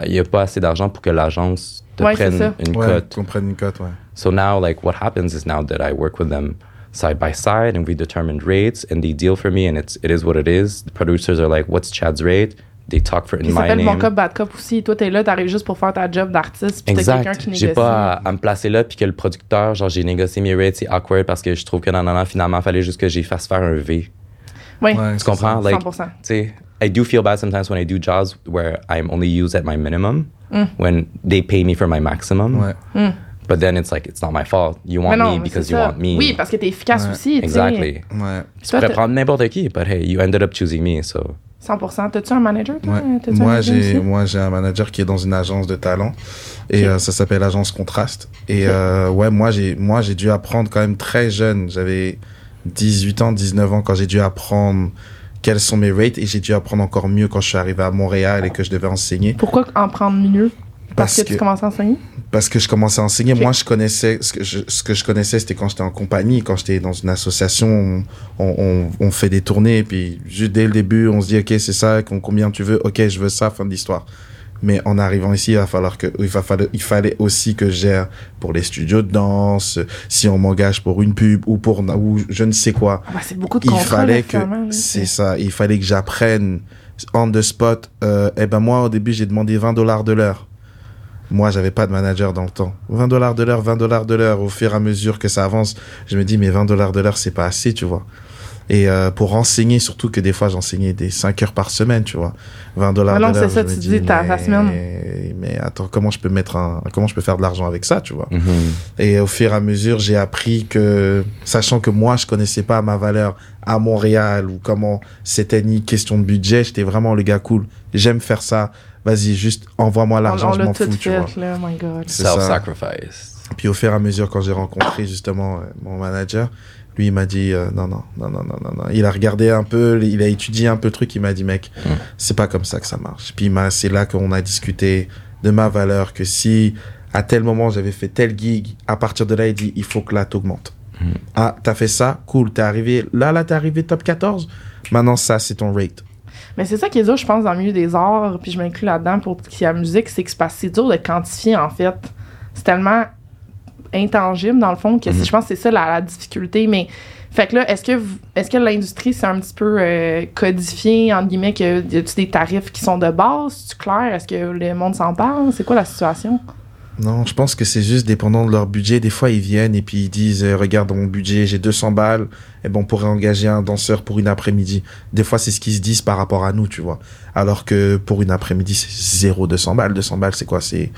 il n'y a pas assez d'argent pour que l'agence te Ouais, prenne une Ouais, cote. qu'on prenne une cote, ouais. So now, like, what happens is now that I work with them side by side and we determine rates and they deal for me and it's it is what it is. The producers are like, "What's Chad's rate?" They talk for in Puis my name. cop, bad cop aussi. Toi, t'es là, t'arrives juste pour faire ta job d'artiste, puis t'as quelqu'un Exact. qui négocie. J'ai pas à, à me placer là puis que le producteur, genre, j'ai négocié mes rates, c'est awkward parce que je trouve que non, non, non, finalement, fallait juste que j'y fasse faire un V. Oui, Ouais, Tu comprends? ça. Like, 100%. tu sais, I do feel bad sometimes when I do jobs where I'm only used at my minimum Mm. when they pay me for my maximum. Ouais. But then it's like, it's not my fault. You want non, me because you ça. want me. Oui, parce que t'es efficace Ouais. aussi. Exactly. Ouais. Tu t'as- prendre n'importe qui, but hey, you ended up choosing me, so. 100%. T'as-tu un manager, toi? Ouais. Moi, manager j'ai, aussi? moi, j'ai un manager qui est dans une agence de talent et euh, ça s'appelle Agence Contraste. Et euh, ouais, moi, j'ai, moi, j'ai dû apprendre quand même très jeune. J'avais 18 ans, 19 ans quand j'ai dû apprendre quels sont mes rates et j'ai dû apprendre encore mieux quand je suis arrivé à Montréal et que je devais enseigner Pourquoi en prendre mieux? Parce, Parce que, tu commences à enseigner? parce que je commençais à enseigner. Moi, je connaissais ce que je, ce que je connaissais, c'était quand j'étais en compagnie, quand j'étais dans une association, on, on, on fait des tournées puis juste dès le début, on se dit ok, c'est ça, com- combien tu veux, ok, je veux ça, fin de l'histoire. Mais en arrivant ici, il va falloir que, il, va falloir, il fallait aussi que je gère pour les studios de danse, si on m'engage pour une pub ou pour ou je ne sais quoi. Ah, bah, c'est beaucoup de Il fallait que, là, c'est ça, il fallait que j'apprenne on the spot. Euh, eh ben moi, au début, j'ai demandé 20 dollars de l'heure. Moi, j'avais pas de manager dans le temps. 20 dollars de l'heure, 20 dollars de l'heure. Au fur et à mesure que ça avance, je me dis, mais 20 dollars de l'heure, c'est pas assez, tu vois. Et euh, pour enseigner, surtout que des fois, j'enseignais des 5 heures par semaine, tu vois. 20 dollars Ah de non, l'heure. c'est ça, tu dis, dis ta- ta mais- semaine. Mais attends, comment je peux mettre un, comment je peux faire de l'argent avec ça, tu vois? Mhm. Et au fur et à mesure, j'ai appris que, sachant que moi, je connaissais pas ma valeur à Montréal ou comment c'était ni question de budget, j'étais vraiment le gars cool. J'aime faire ça. Vas-y, juste envoie-moi l'argent, je m'en fous, tu vois. my God. Self-sacrifice. Puis au fur et à mesure, quand j'ai rencontré justement euh, mon manager, lui, il m'a dit euh, non, non, non, non, non, non, non. Il a regardé un peu, il a étudié un peu le truc, il m'a dit mec, Mm. c'est pas comme ça que ça marche. Puis il m'a- c'est là qu'on a discuté de ma valeur, que si à tel moment j'avais fait tel gig, à partir de là, il dit il faut que là t'augmentes. Mm. Ah, t'as fait ça, cool, t'es arrivé, là, là, t'es arrivé top 14, maintenant ça, c'est ton rate. Mais c'est ça qui est dur, je pense, dans le milieu des arts, puis je m'inclus là-dedans pour ce qui est la musique, c'est que c'est dur de quantifier, en fait. C'est tellement intangible, dans le fond, que Mhm. je pense que c'est ça la, la difficulté. Mais, fait que là, est-ce que, vous- est-ce que l'industrie, c'est un petit peu euh, codifié, entre guillemets, que y a-tu des tarifs qui sont de base? C'est clair? Est-ce que le monde s'en parle? C'est quoi la situation? Non, je pense que c'est juste dépendant de leur budget. Des fois, ils viennent et puis ils disent euh, Regarde, dans mon budget, j'ai 200 balles. Et bon, on pourrait engager un danseur pour une après-midi. Des fois, c'est ce qu'ils se disent par rapport à nous, tu vois. Alors que pour une après-midi, c'est zéro 200 balles. 200 balles, c'est quoi? C'est.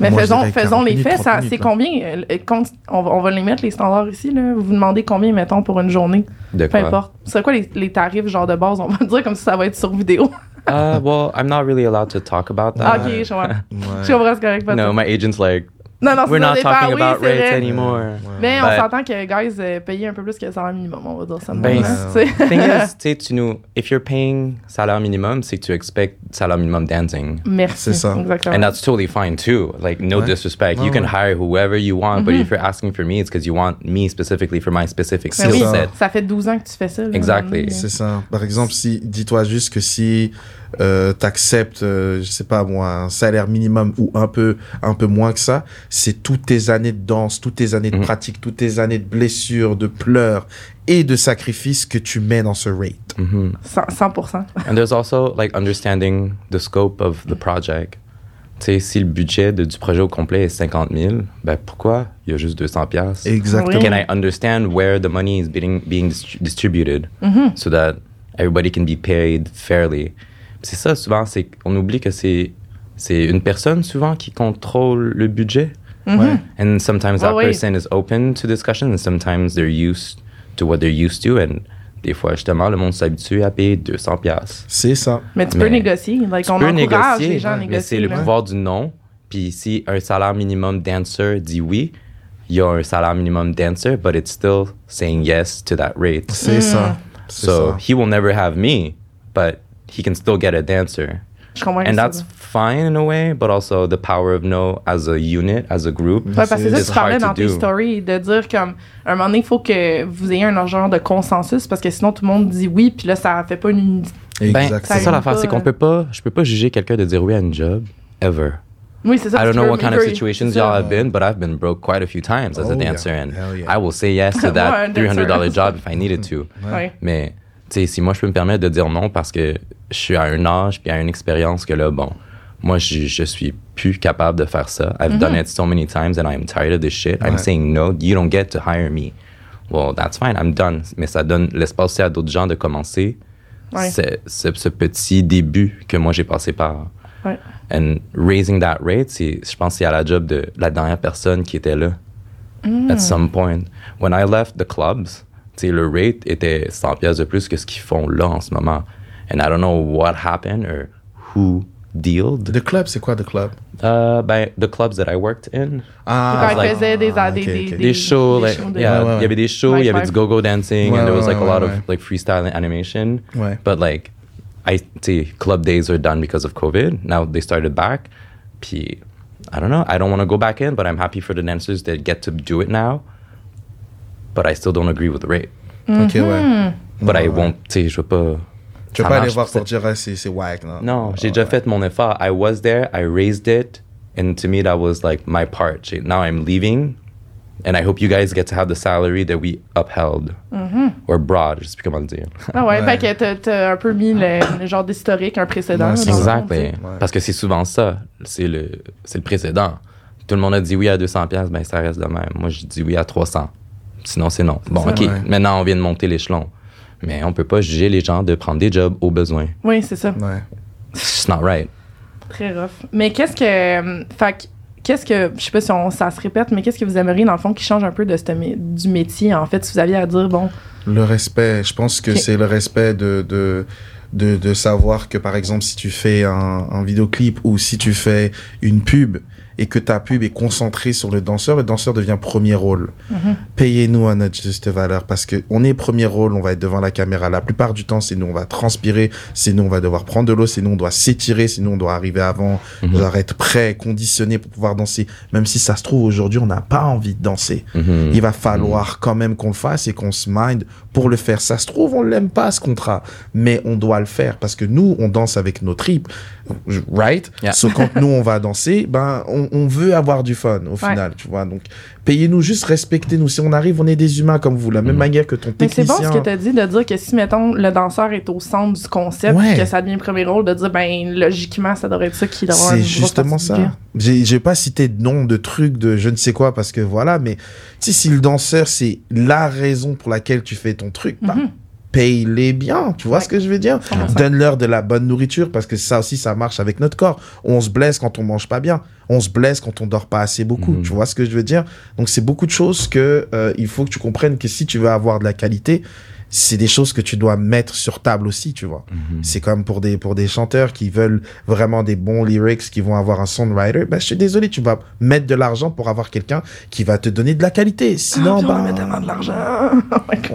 Mais Moi, faisons, faisons 40 les minutes, faits, 30 ça- c'est combien? euh, euh, compte- on, va, on va les mettre, les standards ici, là? Vous vous demandez combien, mettons, pour une journée? De Peu importe. C'est quoi les, les tarifs, genre de base? On va dire comme si ça va être sur vidéo. Uh, well, I'm not really allowed to talk about Ah, that. ok, je comprends. Ouais. Je comprends, c'est correct. pas No, my agent's like, non, non, we're not talking oui, about rates vrai. anymore. Ouais. Mais on s'entend que, guys, euh, payer un peu plus que le salaire minimum, on va dire ça Ben, hein, tu sais. Thing is, tu tu nous, if you're paying salaire minimum, c'est que tu expectes salaire minimum dancing. Merci. C'est ça. Exactement. And that's totally fine too. Like, no Ouais. disrespect. Ouais, you can hire whoever you want, but Mhm. if you're asking for me, it's because you want me specifically for my specific Ben skill oui, ça. set. ça fait 12 ans que tu fais ça. là, Exactly. C'est ça. Par exemple, si dis-toi juste que si euh, t'acceptes, euh, je sais pas moi, un salaire minimum ou un peu un peu moins que ça, c'est toutes tes années de danse, toutes tes années de Mhm. pratique, toutes tes années de blessures, de pleurs et de sacrifices que tu mets dans ce rate. Mhm. 100%. 100%. And there's also like understanding the scope of the project. Tu sais, si le budget de- du projet au complet est 50 000, ben pourquoi? Il y a juste 200 piastres? Exactement. Oui. Can I understand where the money is being, being distri- distributed? Mhm. so that everybody can be paid fairly? C'est ça, souvent, c'est qu'on oublie que c'est c'est une personne, souvent, qui contrôle le budget. Mhm. Ouais. And sometimes Ah that oui. person is open to discussion and sometimes they're used to what they're used to. And des fois, justement, le monde s'habitue à payer 200 piastres. C'est ça. Mais tu peux Mais négocier. Like, Tu on peux encourage négocier, les gens à ouais, négocier. mais c'est le pouvoir du non. Puis si un salaire minimum dancer dit oui, il y a un salaire minimum dancer, but it's still saying yes to that rate. C'est ça. C'est So ça. he will never have me, but he can still get a dancer. Je comprends And ça. that's fine in a way, but also the power of no as a unit, as a group. Ouais, parce que ça, It's tu parlais hard to dans tes do. stories de dire comme, à un moment donné, il faut que vous ayez un genre de consensus parce que sinon tout le monde dit oui, puis là, ça fait pas une. Ben, Exactement. c'est ça l'affaire, c'est qu'on euh, peut pas, je peux pas juger quelqu'un de dire oui à une job, ever. Oui, c'est ça. I don't tu know what kind of situations c'est ça. y'all have been, but I've been broke quite a few times as Oh, a yeah. dancer, and Hell yeah. I will say yes to that un dancer. $300 job if I needed to. Ouais. Mais, sais, si moi je peux me permettre de dire non parce que je suis à un âge puis à une expérience que là, bon, moi je, je suis plus capable de faire ça. I've done it so many times and I'm tired of this shit. I'm Ouais. saying no, you don't get to hire me. Well, that's fine, I'm done. Mais ça donne l'espace aussi à d'autres gens de commencer Ouais. ce, ce- ce petit début que moi j'ai passé par. Ouais. And raising that rate, je pense que c'est à la job de la dernière personne qui était là. Mm. At some point. When I left the clubs, tu sais, le rate était 100 pièces de plus que ce qu'ils font là en ce moment. And I don't know what happened or who dealed. The club, c'est quoi The club? Uh, ben, the clubs that I worked in. Ah, Quand ils faisaient des, des, ok, des, ok. des, Des shows, like, shows de- yeah, Ouais, ouais, il y avait des shows, Ouais, il y avait du go-go dancing, Ouais, and there was ouais, like a lot ouais. of like freestyle animation. Ouais. But like, I see club days are done because of COVID. Now they started back. Puis, I don't know. I don't want to go back in, but I'm happy for the dancers that get to do it now. But I still don't agree with the rate. Ok, ouais. But I Ouais, ouais. won't, tu sais, je veux pas. Tu vas pas aller voir pour dire ah, c'est c'est whack, non? Non, j'ai Ouais. déjà fait mon effort. I was there, I raised it, and to me that was like my part. Now I'm leaving, and I hope you guys get to have the salary that we upheld or brought. Je sais plus comment le dire. Ah ouais, Ouais. fait que t'as- un peu mis le, le genre d'historique, un précédent. Ouais, sais. Exactly. Parce que c'est souvent ça. C'est le, c'est le précédent. Tout le monde a dit oui à 200 pièces, ben ça reste de même. Moi, je dis oui à 300. Sinon, c'est non. Bon, ça. OK. Ouais. Maintenant, on vient de monter l'échelon. Mais on peut pas juger les gens de prendre des jobs au besoin. Oui, c'est ça. Ouais. It's not right. Très rough. Mais qu'est-ce que. euh, Fait que, qu'est-ce que. Je sais pas si on- ça se répète, mais qu'est-ce que vous aimeriez, dans le fond, qui change un peu de ce du métier, en fait, si vous aviez à dire, bon. Le respect, je pense que c'est le respect de, de, de, de savoir que, par exemple, si tu fais un, un vidéoclip ou si tu fais une pub et que ta pub est concentrée sur le danseur, le danseur devient premier rôle. Payez-nous à notre juste valeur parce que on est premier rôle, on va être devant la caméra. La plupart du temps, c'est nous, on va transpirer, c'est nous, on va devoir prendre de l'eau, c'est nous, on doit s'étirer, c'est nous, on doit arriver avant, Mhm. on doit être prêt, conditionné pour pouvoir danser. Même si ça se trouve, aujourd'hui, on n'a pas envie de danser Mhm. il va falloir quand même qu'on le fasse et qu'on se mind pour le faire. Ça se trouve, on l'aime pas ce contrat, mais on doit le faire parce que nous, on danse avec nos tripes, right? Yeah. So, quand nous, on va danser, ben, on, on veut avoir du fun au final, tu vois. Donc, payez-nous juste, respectez-nous. Si on arrive, on est des humains comme vous, la même Mhm. manière que ton Mais c'est technicien. bon ce que tu as dit de dire que si, mettons, le danseur est au centre du concept, Ouais. que ça devient premier rôle, de dire, ben, logiquement, ça devrait être ça qui devrait C'est justement ça. J'ai pas cité de nom de trucs de je ne sais quoi parce que voilà, mais si le danseur c'est la raison pour laquelle tu fais ton truc, bah, Mhm. Paye-les bien. Tu vois Ouais. ce que je veux dire 100%. Donne-leur de la bonne nourriture parce que ça aussi, ça marche avec notre corps. On se blesse quand on mange pas bien. On se blesse quand on dort pas assez beaucoup. Mhm. Tu vois ce que je veux dire? Donc c'est beaucoup de choses que euh, il faut que tu comprennes que si tu veux avoir de la qualité, c'est des choses que tu dois mettre sur table aussi, tu vois. Mhm. C'est comme pour des, pour des chanteurs qui veulent vraiment des bons lyrics, qui vont avoir un songwriter. Ben, je suis désolé, tu vas mettre de l'argent pour avoir quelqu'un qui va te donner de la qualité. Sinon, Ah, puis on ben, tellement de l'argent.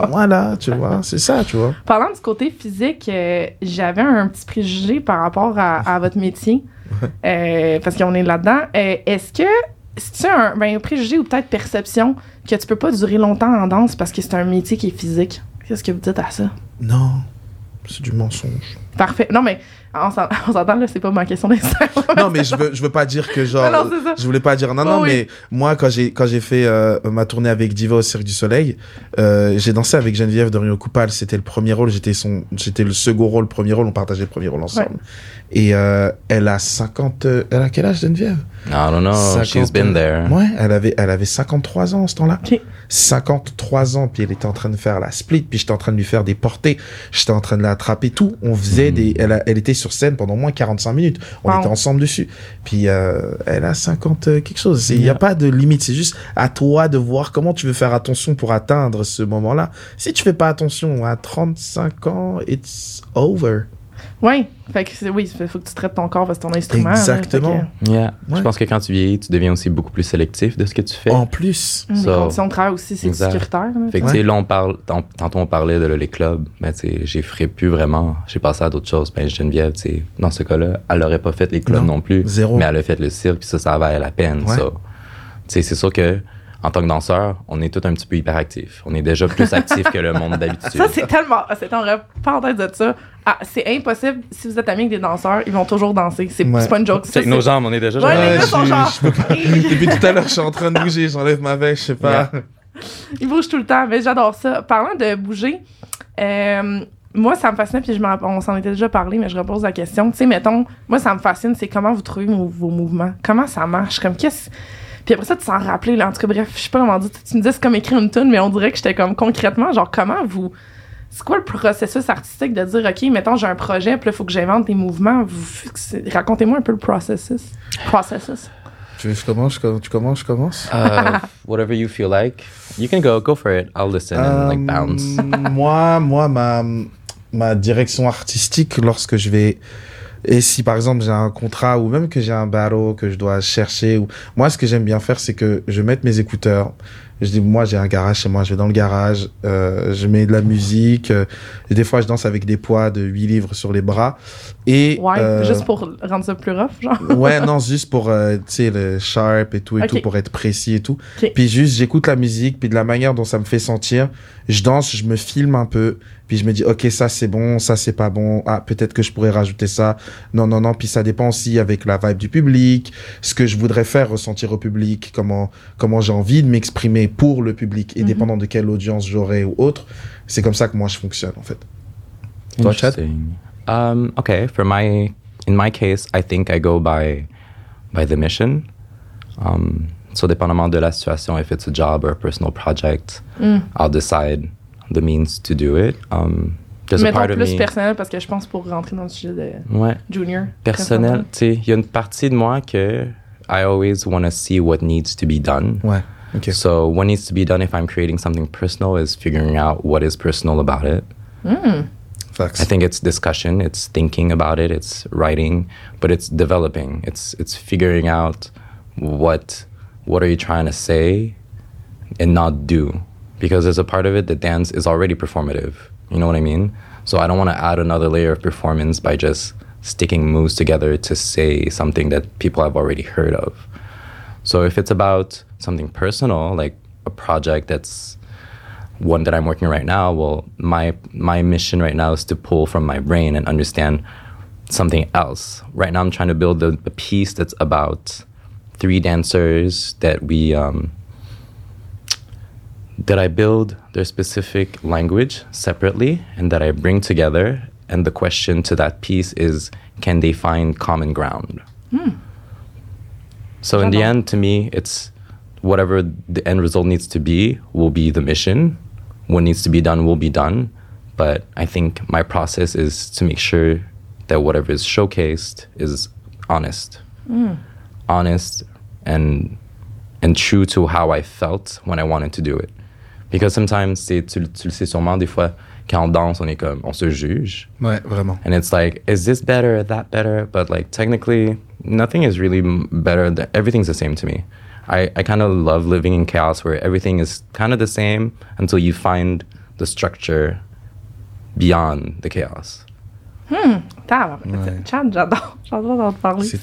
Oh voilà, tu vois, c'est ça, tu vois. Parlant du côté physique, euh, j'avais un petit préjugé par rapport à, à votre métier, euh, parce qu'on est là-dedans. Euh, Est-ce que c'est un, ben, un préjugé ou peut-être perception que tu peux pas durer longtemps en danse parce que c'est un métier qui est physique? Qu'est-ce que vous dites à ça? Non, c'est du mensonge. Parfait. Non, mais on s'en- on s'entend, là, c'est pas ma question d'instant. non, mais je veux, je veux pas dire que genre. Ah non, c'est ça. je voulais pas dire non, Oh non, oui. mais moi, quand j'ai, quand j'ai fait euh, ma tournée avec Diva au Cirque du Soleil, euh, j'ai dansé avec Geneviève de Rio Coupal. C'était le premier rôle, j'étais son, j'étais le second rôle, le premier rôle, on partageait le premier rôle ensemble. Et euh, elle a 50, euh, elle a quel âge Geneviève? I don't know. 50 She's been there. Ouais, elle avait, elle avait 53 ans ce temps-là. Ok. 53 ans, puis elle était en train de faire la split, puis j'étais en train de lui faire des portées, j'étais en train de l'attraper, tout. On faisait Mhm. des, elle, a- elle était sur scène pendant au moins 45 minutes. On Wow. était ensemble dessus. Puis euh, elle a 50 euh, quelque chose. Il n'y a pas de limite. C'est juste à toi de voir comment tu veux faire attention pour atteindre ce moment-là. Si tu fais pas attention à 35 ans, it's over. Oui, fait que oui, il faut que tu traites ton corps parce que c'est ton instrument. Exactement. Yeah. Je pense que quand tu vieillis, tu deviens aussi beaucoup plus sélectif de ce que tu fais. En plus. hum, So- les conditions de travail aussi, c'est Exact. sécuritaire. là. Fait que, Ouais. tu sais, là, on parle, tant- tantôt, on parlait de là, les clubs. Ben, tu sais, j'ai ferai plus vraiment. J'ai passé à d'autres choses. Ben, Geneviève, tu sais, dans ce cas-là, elle aurait pas fait les clubs Non, non, plus. zéro. Mais elle a fait le cirque, puis ça, ça valait la peine, Ouais. sais, c'est sûr que, en tant que danseur, on est tous un petit peu hyperactifs. On est déjà plus actifs que le monde d'habitude. Ça, c'est tellement. C'est un parenthèse de ça. Ah, c'est impossible. Si vous êtes amis avec des danseurs, ils vont toujours danser. C'est Ouais. c'est pas une joke. Avec nos c'est- jambes, on est déjà Ouais, genre- les Ouais, gars sont genre. Depuis tout à l'heure, je suis en train de bouger, j'enlève ma veste, je sais pas. Ils bougent tout le temps, mais j'adore ça. Parlant de bouger, euh, moi, ça me fascine, puis je on s'en était déjà parlé, mais je repose la question. Tu sais, mettons, moi, ça me fascine, c'est comment vous trouvez vos, vos mouvements. Comment ça marche? Comme qu'est-ce. Puis après ça, tu s'en rappelles, là. En tout cas, bref, je sais pas comment dire. Tu me dis, c'est comme écrire une tune, mais on dirait que j'étais comme concrètement, genre, comment vous. C'est quoi le processus artistique de dire, OK, mettons, j'ai un projet, puis là, il faut que j'invente des mouvements. Racontez-moi un peu le processus. Processus. Tu veux que je commence, tu commences, je commence? Uh, whatever you feel like. You can go, go for it. I'll listen and like bounce. Euh, moi, moi, ma, ma direction artistique, lorsque je vais. Et si par exemple j'ai un contrat ou même que j'ai un battle que je dois chercher, ou moi ce que j'aime bien faire c'est que je mette mes écouteurs. Je dis moi j'ai un garage chez moi, je vais dans le garage, euh, je mets de la musique. euh, et des fois je danse avec des poids de 8 livres sur les bras. Et Ouais, euh, juste pour rendre ça plus rough, genre. ouais, non, juste pour, euh, tu sais, le sharp et tout et tout, pour être précis et tout. Ok. Puis juste, j'écoute la musique, puis de la manière dont ça me fait sentir, je danse, je me filme un peu, puis je me dis, ok, ça c'est bon, ça c'est pas bon, ah, peut-être que je pourrais rajouter ça. Non, non, non, puis ça dépend aussi avec la vibe du public, ce que je voudrais faire ressentir au public, comment, comment j'ai envie de m'exprimer pour le public, et Mhm. dépendant de quelle audience j'aurai ou autre. C'est comme ça que moi je fonctionne, en fait. Toi, Chad? Interesting. Um, okay, for my in my case, I think I go by by the mission. Um, so dépendamment de la situation, if it's a job or a personal project, Mm. I'll decide the means to do it. Um, there's a Mettons part of plus me. personnel parce que je pense pour rentrer dans le sujet de Ouais, Junior. personnel. Tu sais, il y a une partie de moi que I always want to see what needs to be done. Ouais, ok. So what needs to be done if I'm creating something personal is figuring out what is personal about it. Mm. Facts. I think it's discussion, it's thinking about it, it's writing, but it's developing. It's it's figuring out what what are you trying to say and not do. Because there's a part of it that dance is already performative. You know what I mean? So I don't want to add another layer of performance by just sticking moves together to say something that people have already heard of. So if it's about something personal, like a project that's one that I'm working right now, well, my my mission right now is to pull from my brain and understand something else. Right now, I'm trying to build a, a piece that's about three dancers that we um, that I build their specific language separately and that I bring together. And the question to that piece is, can they find common ground? Hmm. So in the end, to me, it's whatever the end result needs to be will be the mission. What needs to be done will be done. But I think my process is to make sure that whatever is showcased is honest, hmm. honest, and and true to how I felt when I wanted to do it. Because sometimes, tu, tu le sais sûrement, des fois, quand on danse, on est comme, on se juge. Ouais, vraiment. And it's like, is this better, that better? But like, technically, nothing is really better. Everything's the same to me. I, I kind of love living in chaos where everything is kind of the same until you find the structure beyond the chaos. Ouais. Chad, j'adore. J'adore d'en parler. C'est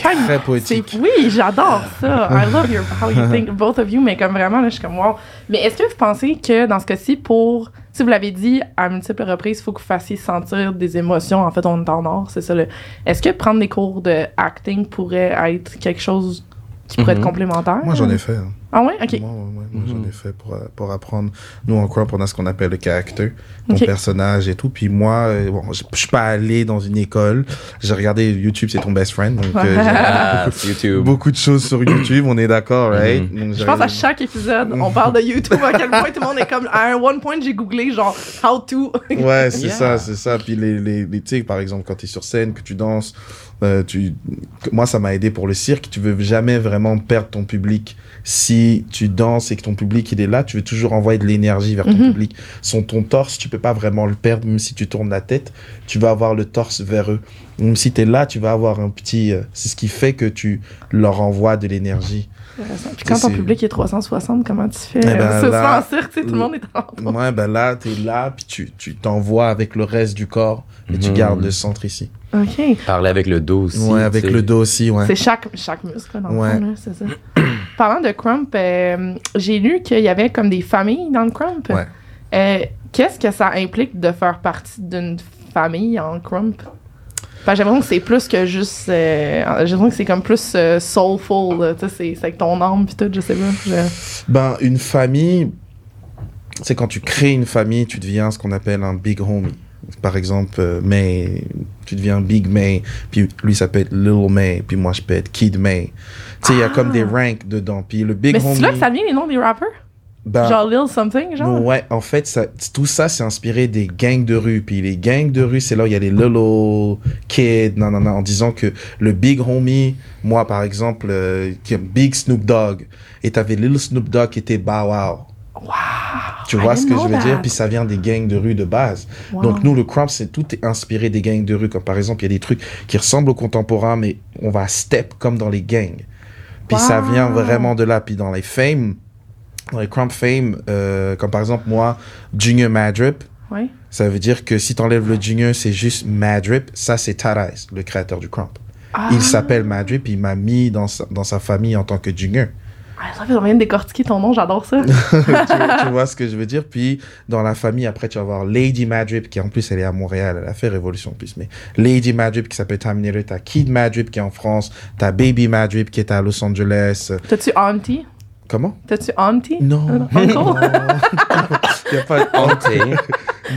très- très poétique. C'est- Oui, j'adore ça. I love your, how you think, both of you, mais comme vraiment, là, je suis comme wow. Mais est-ce que vous pensez que dans ce cas-ci, pour. Si vous l'avez dit à multiples reprises, il faut que vous fassiez sentir des émotions. En fait, on est en or, c'est ça. le- Est-ce que prendre des cours de acting pourrait être quelque chose qui pourrait être complémentaire? Moi, j'en ai fait. hein. Ah ouais? Ok. Moi, ouais, ouais, moi, Mhm. j'en ai fait pour, pour apprendre. Nous, en crop, on a ce qu'on appelle le caractère, ton Ok. personnage et tout. Puis moi, euh, bon, je suis pas allé dans une école. J'ai regardé YouTube, c'est ton best friend. Donc, euh, Ah, beaucoup, YouTube. beaucoup de choses sur YouTube, on est d'accord, right? Mhm. Donc, Je pense à chaque épisode, on parle de YouTube, à quel point tout le monde est comme. À un one point, j'ai googlé genre how to. Ouais, c'est Yeah. ça, c'est ça. Puis les, les, les tu sais, par exemple, quand tu es sur scène, que tu danses, euh, tu, moi, ça m'a aidé pour le cirque. Tu veux jamais vraiment perdre ton public si si tu danses et que ton public il est là, tu veux toujours envoyer de l'énergie vers ton Mhm. public. Son ton torse, tu peux pas vraiment le perdre, même si tu tournes la tête, tu vas avoir le torse vers eux. Même si tu es là, tu vas avoir un petit. euh, c'est ce qui fait que tu leur envoies de l'énergie. Puis quand ton public est 360, comment tu fais? Eh ben, c'est souvent là- tout le monde est en Ouais, ben là, tu es là, puis tu tu t'envoies avec le reste du corps et tu Mhm. gardes le centre ici. OK. Parler avec le dos aussi. ouais, avec le dos aussi, ouais. C'est chaque, chaque muscle, dans le Ouais. fond, là, c'est ça. Parlant de crump, euh, j'ai lu qu'il y avait comme des familles dans le crump. Ouais. Euh, Qu'est-ce que ça implique de faire partie d'une famille en crump? J'ai l'impression que c'est plus que juste. euh, j'ai l'impression que c'est comme plus euh, soulful. là. Tu sais, c'est- c'est avec ton âme puis tout, je sais pas. Je- Ben, une famille, c'est quand tu crées une famille, tu deviens ce qu'on appelle un big homie. Par exemple, euh, May, tu deviens Big May, puis lui ça peut être Little May, puis moi je peux être Kid May. Tu sais, il y a Ah. comme des ranks dedans. Puis le big Mais c'est là que ça vient les noms des rappers? ben, genre Lil Something, genre? Ouais, en fait, ça, tout ça, c'est inspiré des gangs de rue. Puis les gangs de rue, c'est là où il y a les Lolo, Kid, non, non, non, en disant que le big homie, moi, par exemple, euh, qui est Big Snoop Dogg, et t'avais Little Snoop Dogg qui était Bow Wow. Wow! Tu vois ce que je veux dire? Puis ça vient des gangs de rue de base. Wow. Donc nous, le crump, c'est tout est inspiré des gangs de rue. Comme par exemple, il y a des trucs qui ressemblent aux contemporains, mais on va step comme dans les gangs. Puis ça vient vraiment de là. Puis dans les fame, dans les crump fame, euh, comme par exemple moi, Junior Madrip, Ouais. ça veut dire que si t'enlèves le Junior, c'est juste Madrip. Ça, c'est Tarais, le créateur du crump. Ah. Il s'appelle Madrip, il m'a mis dans sa, dans sa famille en tant que Junior. Ah, ça fait vient de décortiquer ton nom, j'adore ça. tu, tu vois ce que je veux dire? Puis dans la famille, après, tu vas avoir Lady Madrip, qui en plus, elle est à Montréal, elle a fait Révolution en plus. Mais Lady Madrip, qui s'appelle Terminator, t'as Kid Madrip, qui est en France, t'as Baby Madrip, qui est à Los Angeles. T'as-tu auntie? Comment? T'as-tu auntie? Non. Uncle? Il y a pas. Hanté.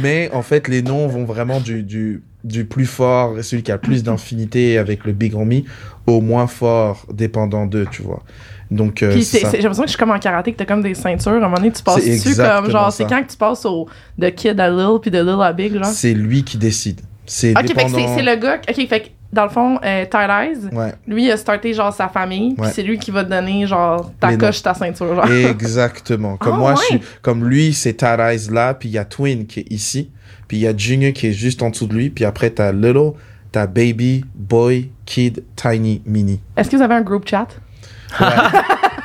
Mais en fait, les noms vont vraiment du, du, du plus fort, celui qui a le plus d'infinité avec le Big Homie, au moins fort, dépendant d'eux, tu vois. Donc, euh, j'ai l'impression que je suis comme en karaté, que t'as comme des ceintures. À un moment donné, tu passes dessus comme genre, c'est quand que tu passes au de kid à Lil puis de Lil à Big, genre? c'est lui qui décide. C'est Ok, fait que dépendant... c'est le gars. Ok, fait que dans le fond, euh, Ty Lies, Ouais. lui, il a starté genre sa famille, puis c'est lui qui va te donner genre ta Les coche, ta ceinture, genre. Exactement. Comme Ah, moi, je suis, comme lui, c'est Tarais là, puis il y a Twin qui est ici, puis il y a Junior qui est juste en dessous de lui, puis après t'as Little, t'as Baby, Boy, Kid, Tiny, Mini. Est-ce que vous avez un group chat? Ouais.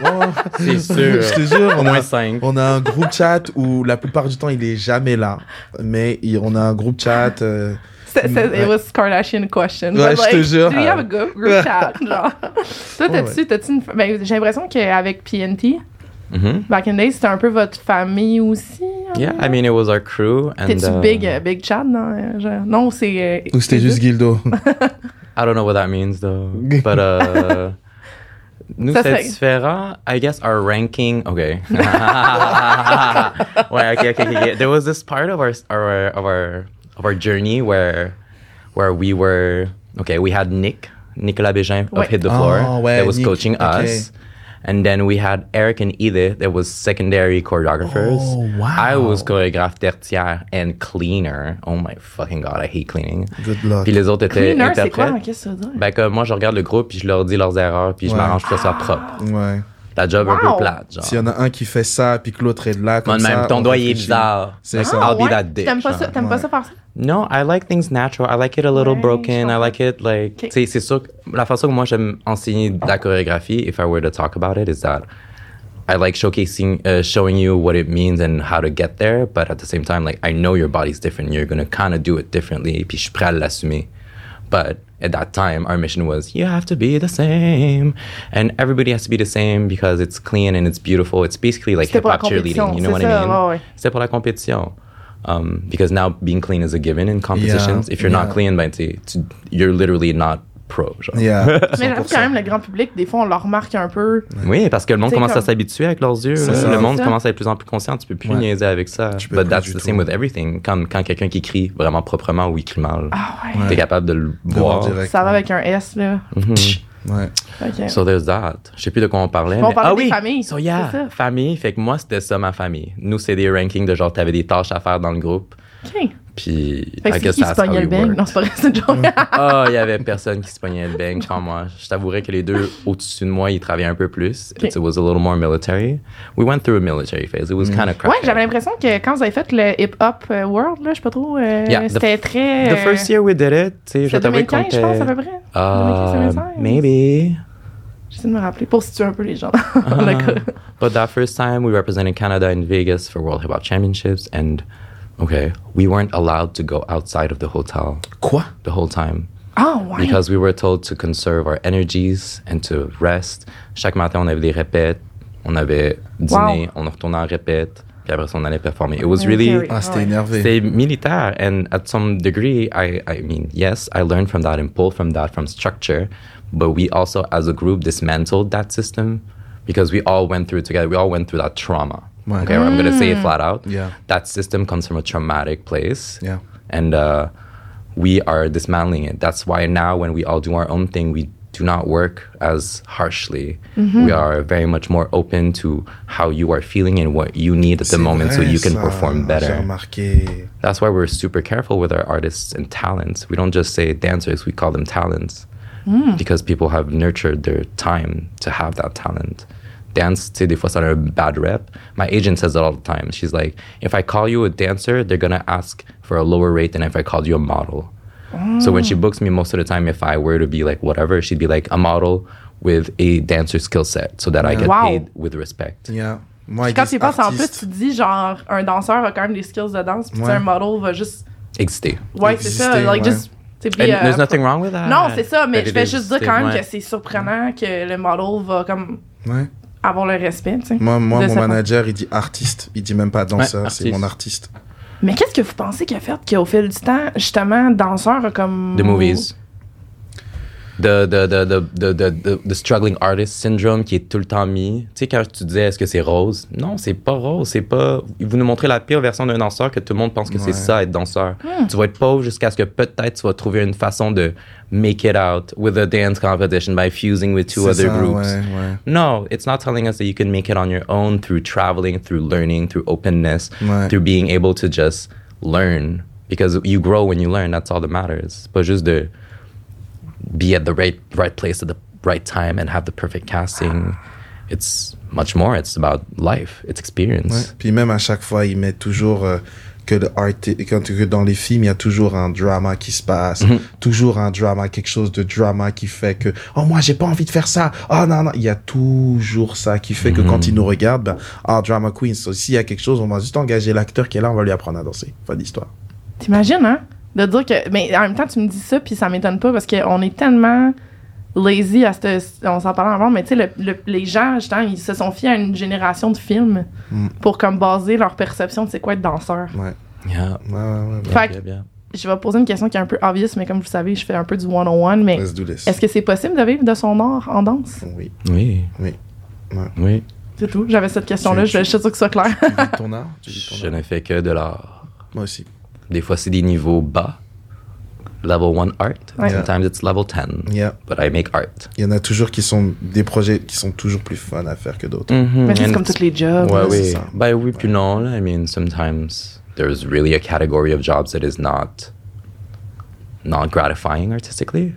C'est sûr. Je te jure, Au on moins a, 5. on a un groupe chat où la plupart du temps il est jamais là, mais il- on a un groupe chat. euh, C'est- c'est- Ouais. It was Kardashian question. Ouais, but, je te jure. Do you have a go- group chat? Genre? Toi, t'as-tu, t'as-tu une. Ben, j'ai l'impression qu'avec PNT, Mhm. back in the days, c'était un peu votre famille aussi. Yeah, I mean, it was our crew. And, T'es-tu uh, big, euh, big chat? Non, genre- non c'est. euh, Ou c'était juste Gildo. I don't know what that means though. But uh nous Ça c'est différent. I guess our ranking. Okay. ouais, okay, okay, okay, okay. There was this part of our our of our of our journey where where we were okay. We had Nick Nicolas Bégin Ouais. of Hit the Floor Oh, ouais, that was Nick, coaching okay. us. And then we had Eric and Edith that was secondary choreographers. Oh, wow. I was choreographe tertiaire and cleaner. Oh my fucking god, I hate cleaning. Good luck. Puis les autres étaient Cleaner, c'est quoi? interprètes. Qu'est-ce que ça veut dire? Ben que moi je regarde le groupe puis je leur dis leurs erreurs puis je m'arrange pour que ça soit propre. Ouais. La job un Wow. peu plate genre. S'il y en a un qui fait ça, puis que l'autre est là, comme Moi, ça. même ton on doigt il est bizarre. C'est Like, ça. I'll be Ah, ouais? that dick. T'aimes pas ça, t'aimes pas Ouais. ça faire ça? No, I like things natural. I like it a little Ouais, broken. I like it like. Ok. Tu sais, c'est sûr que la façon que moi j'aime enseigner de la chorégraphie, if I were to talk about it, is that I like showcasing, uh, showing you what it means and how to get there. But at the same time, like I know your body's different. You're gonna kind of do it differently. Puis je suis prêt à l'assumer. But at that time, our mission was you have to be the same, and everybody has to be the same because it's clean and it's beautiful. It's basically like hip pour la hop cheerleading. You know what c'est I mean? ouais, ouais. C'était pour la compétition. Um, because now being clean is a given in competitions. Yeah, If you're not clean, ben, tu- tu- you're literally not pro. Genre. Yeah. Mais j'avoue 100%. quand même, le grand public, des fois, on leur remarque un peu. Oui, parce que le monde commence à s'habituer avec leurs yeux. Ça. Le monde ça. commence à être de plus en plus conscient. Tu peux plus Ouais. niaiser avec ça. Tu peux But that's the tout. same with everything. Comme quand quelqu'un qui crie vraiment proprement ou écrit mal, Ah ouais. Ouais. t'es capable de le De voir direct, Ça va ouais. avec un S, là. Mhm. Ouais. Ok. So there's that. Je sais plus de quoi on parlait. On mais- parlait ah des oui. familles, So yeah, c'est ça. famille. Fait que moi, c'était ça ma famille. Nous, c'est des rankings de genre, t'avais des tâches à faire dans le groupe. OK. Puis, Fait que qui se pognait le bang? Non, c'est pas vrai, c'est. Ah, il y avait personne qui se pognait le bang quand moi. Je t'avouerais que les deux au-dessus de moi, ils travaillaient un peu plus. Ok. It was a little more military. We went through a military phase. It was kind of Ouais, j'avais l'impression que quand vous avez fait le Hip Hop euh, World, là, je sais pas trop, euh, Yeah, the- c'était très. The first year we did it, tu sais, je C'est t'avouer qu'on 2015, je pense, à était... peu près. Uh, 2015, maybe. J'essaie de me rappeler pour situer un peu les gens dans le Uh, cas. but that first time we represented Canada in Vegas for World Hip Hop Championships, and okay, we weren't allowed to go outside of the hotel Quoi? the whole time Ah, ouais. because we were told to conserve our energies and to rest. Chaque matin, on avait des répètes, on avait dîner, on retournait en répète, puis après ça, on allait performer. It was really Military. Ah, c'était Ouais. énervé. c'est militaire, and at some degree, I, I mean, yes, I learned from that and pulled from that from structure, but we also, as a group, dismantled that system because we all went through it together. We all went through that trauma. Ouais. Okay, I'm gonna say it flat out. Yeah. That system comes from a traumatic place. Yeah. And uh, we are dismantling it. That's why now, when we all do our own thing, we do not work as harshly. We are very much more open to how you are feeling and what you need at the C'est moment so you can ça. perform better. That's why we're super careful with our artists and talents. We don't just say dancers, we call them talents. Because people have nurtured their time to have that talent. Dance, tu sais, des fois, a bad rep. My agent says it all the time. She's like, if I call you a dancer, they're going to ask for a lower rate than if I called you a model. So when she books me, most of the time, if I were to be like whatever, she'd be like a model with a dancer skill set so that I get Wow. paid with respect. Yeah. Moi, ils Quand tu y penses, en plus, artiste. tu te dis, genre, un danseur a quand même des skills de danse, puis tu Ouais. un model va juste. Exister. Ouais, c'est ça. Like, ouais. just. tu sais, be a- euh, there's nothing wrong with that. Non, c'est ça, mais But je it vais is juste dire quand même ouais. que c'est surprenant que le model va comme Ouais. Avoir le respect, tu sais. Moi, moi mon manager, il dit artiste. Il dit même pas danseur, c'est mon artiste. Mais qu'est-ce que vous pensez qui a fait qu'au fil du temps, justement, danseur a comme. The movies. The, the, the, the, the, the, the, the struggling artist syndrome qui est tout le temps mis. Tu sais, quand tu disais est-ce que c'est rose? Non, c'est pas rose. C'est pas. Vous nous montrez la pire version d'un danseur que tout le monde pense que Ouais. c'est ça, être danseur. Hmm. Tu vas être pauvre jusqu'à ce que peut-être tu vas trouver une façon de make it out with a dance competition by fusing with two other ça, groups. ouais, ouais. No, it's not telling us that you can make it on your own through traveling, through learning, through openness, Ouais. through being able to just learn. Because you grow when you learn, that's all that matters. C'est pas juste de be at the right right place at the right time and have the perfect casting. It's much more. It's about life. It's Ouais. experience. Puis même à chaque fois, il met toujours euh, que, le art, quand, que dans les films, il y a toujours un drama qui se passe. Mhm. Toujours un drama, quelque chose de drama qui fait que, oh, moi, j'ai pas envie de faire ça. Oh, non, non. Il y a toujours ça qui fait que quand ils nous regardent, ben, ah, drama queen. S'il y a quelque chose, on va juste engager l'acteur qui est là, on va lui apprendre à danser. Fin d'histoire. T'imagines, hein? De dire que. Mais en même temps, tu me dis ça, puis ça m'étonne pas parce qu'on est tellement lazy à cette. On s'en parlait avant, mais tu sais, le- le- les gens, justement, ils se sont fiés à une génération de films Mm. pour comme baser leur perception de c'est quoi être danseur. Ouais. Yeah. Ouais, ouais, ouais. ouais. Fait que- Yeah, yeah. Je vais poser une question qui est un peu obvious, mais comme vous savez, je fais un peu du one-on-one, mais Let's do this. est-ce que c'est possible de vivre de son art en danse? Oui. Oui. Oui. Ouais. Oui. C'est tout. J'avais cette question-là, Tu- je suis sûre que ce soit clair. Tu vis ton art? Tu vis ton Je art? ne fais que de l'art. Moi aussi. Des fois, c'est des niveaux bas. Level 1 art. Ouais. Sometimes it's level 10. Yeah. But I make art. Il y en a toujours qui sont des projets qui sont toujours plus fun à faire que d'autres. mais c'est comme it's- tous les jobs. Ouais, oui. ça. Ben oui, puis non. I mean, sometimes there's really a category of jobs that is not not gratifying artistically.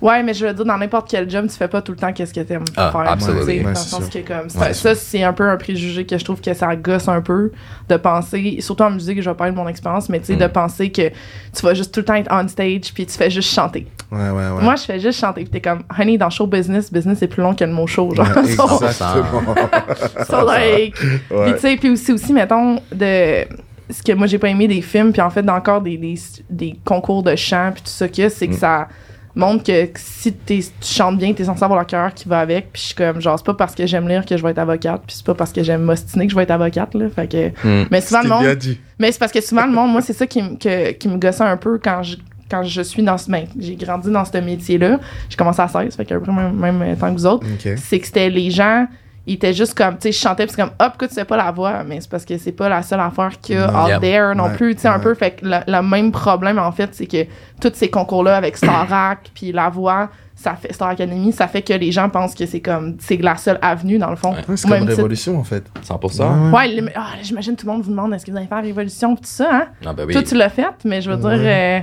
Ouais, mais je veux dire, dans n'importe quel job, tu fais pas tout le temps qu'est-ce que t'aimes Ah, faire. absolument. tu sais, Ouais, dans le c'est sens sûr. que comme ça, Ouais, ça, c'est un peu un préjugé que je trouve que ça gosse un peu de penser, surtout en musique, je vais parler de mon expérience, mais tu sais, Mm. de penser que tu vas juste tout le temps être on stage puis tu fais juste chanter. Ouais, ouais, ouais. Moi, je fais juste chanter puis t'es comme, honey, dans show business, business c'est plus long que le mot show, genre. Ouais, So- exactement. so, like, puis Ouais. tu sais, puis aussi, aussi, mettons, de ce que moi j'ai pas aimé des films, puis en fait, encore des, des, des concours de chant, puis tout ça que c'est Mm. que ça montre que si t'es- tu chantes bien, t'es censé avoir le cœur qui va avec, puis je suis comme, genre, c'est pas parce que j'aime lire que je vais être avocate, puis c'est pas parce que j'aime m'ostiner que je vais être avocate, là, fait que... Mm. Mais souvent, le monde... bien dit. Mais c'est parce que souvent, le monde, moi, c'est ça qui, me- que- qui me gossait un peu quand je, quand je suis dans ce. Ben, j'ai grandi dans ce métier-là. J'ai commencé à 16, fait qu'à peu près même, même temps que vous autres. C'est que c'était les gens, ils étaient juste comme, tu sais, je chantais, puis c'est comme, hop, écoute, tu sais pas la voix, mais c'est parce que c'est pas la seule affaire qu'il y a Ouais. out there non Ouais. plus, tu sais, un peu. Fait que le, le même problème, en fait, c'est que tous ces concours-là avec Starac, puis la voix, ça fait Star Academy, ça fait que les gens pensent que c'est comme c'est la seule avenue dans le fond. Ouais. C'est comme titre- Révolution, en fait. 100%. Ouais. Ah, j'imagine tout le monde vous demande est-ce que vous allez faire Révolution pis tout ça, hein? Ah, ben oui. Toi, tu l'as fait, mais je veux dire, euh,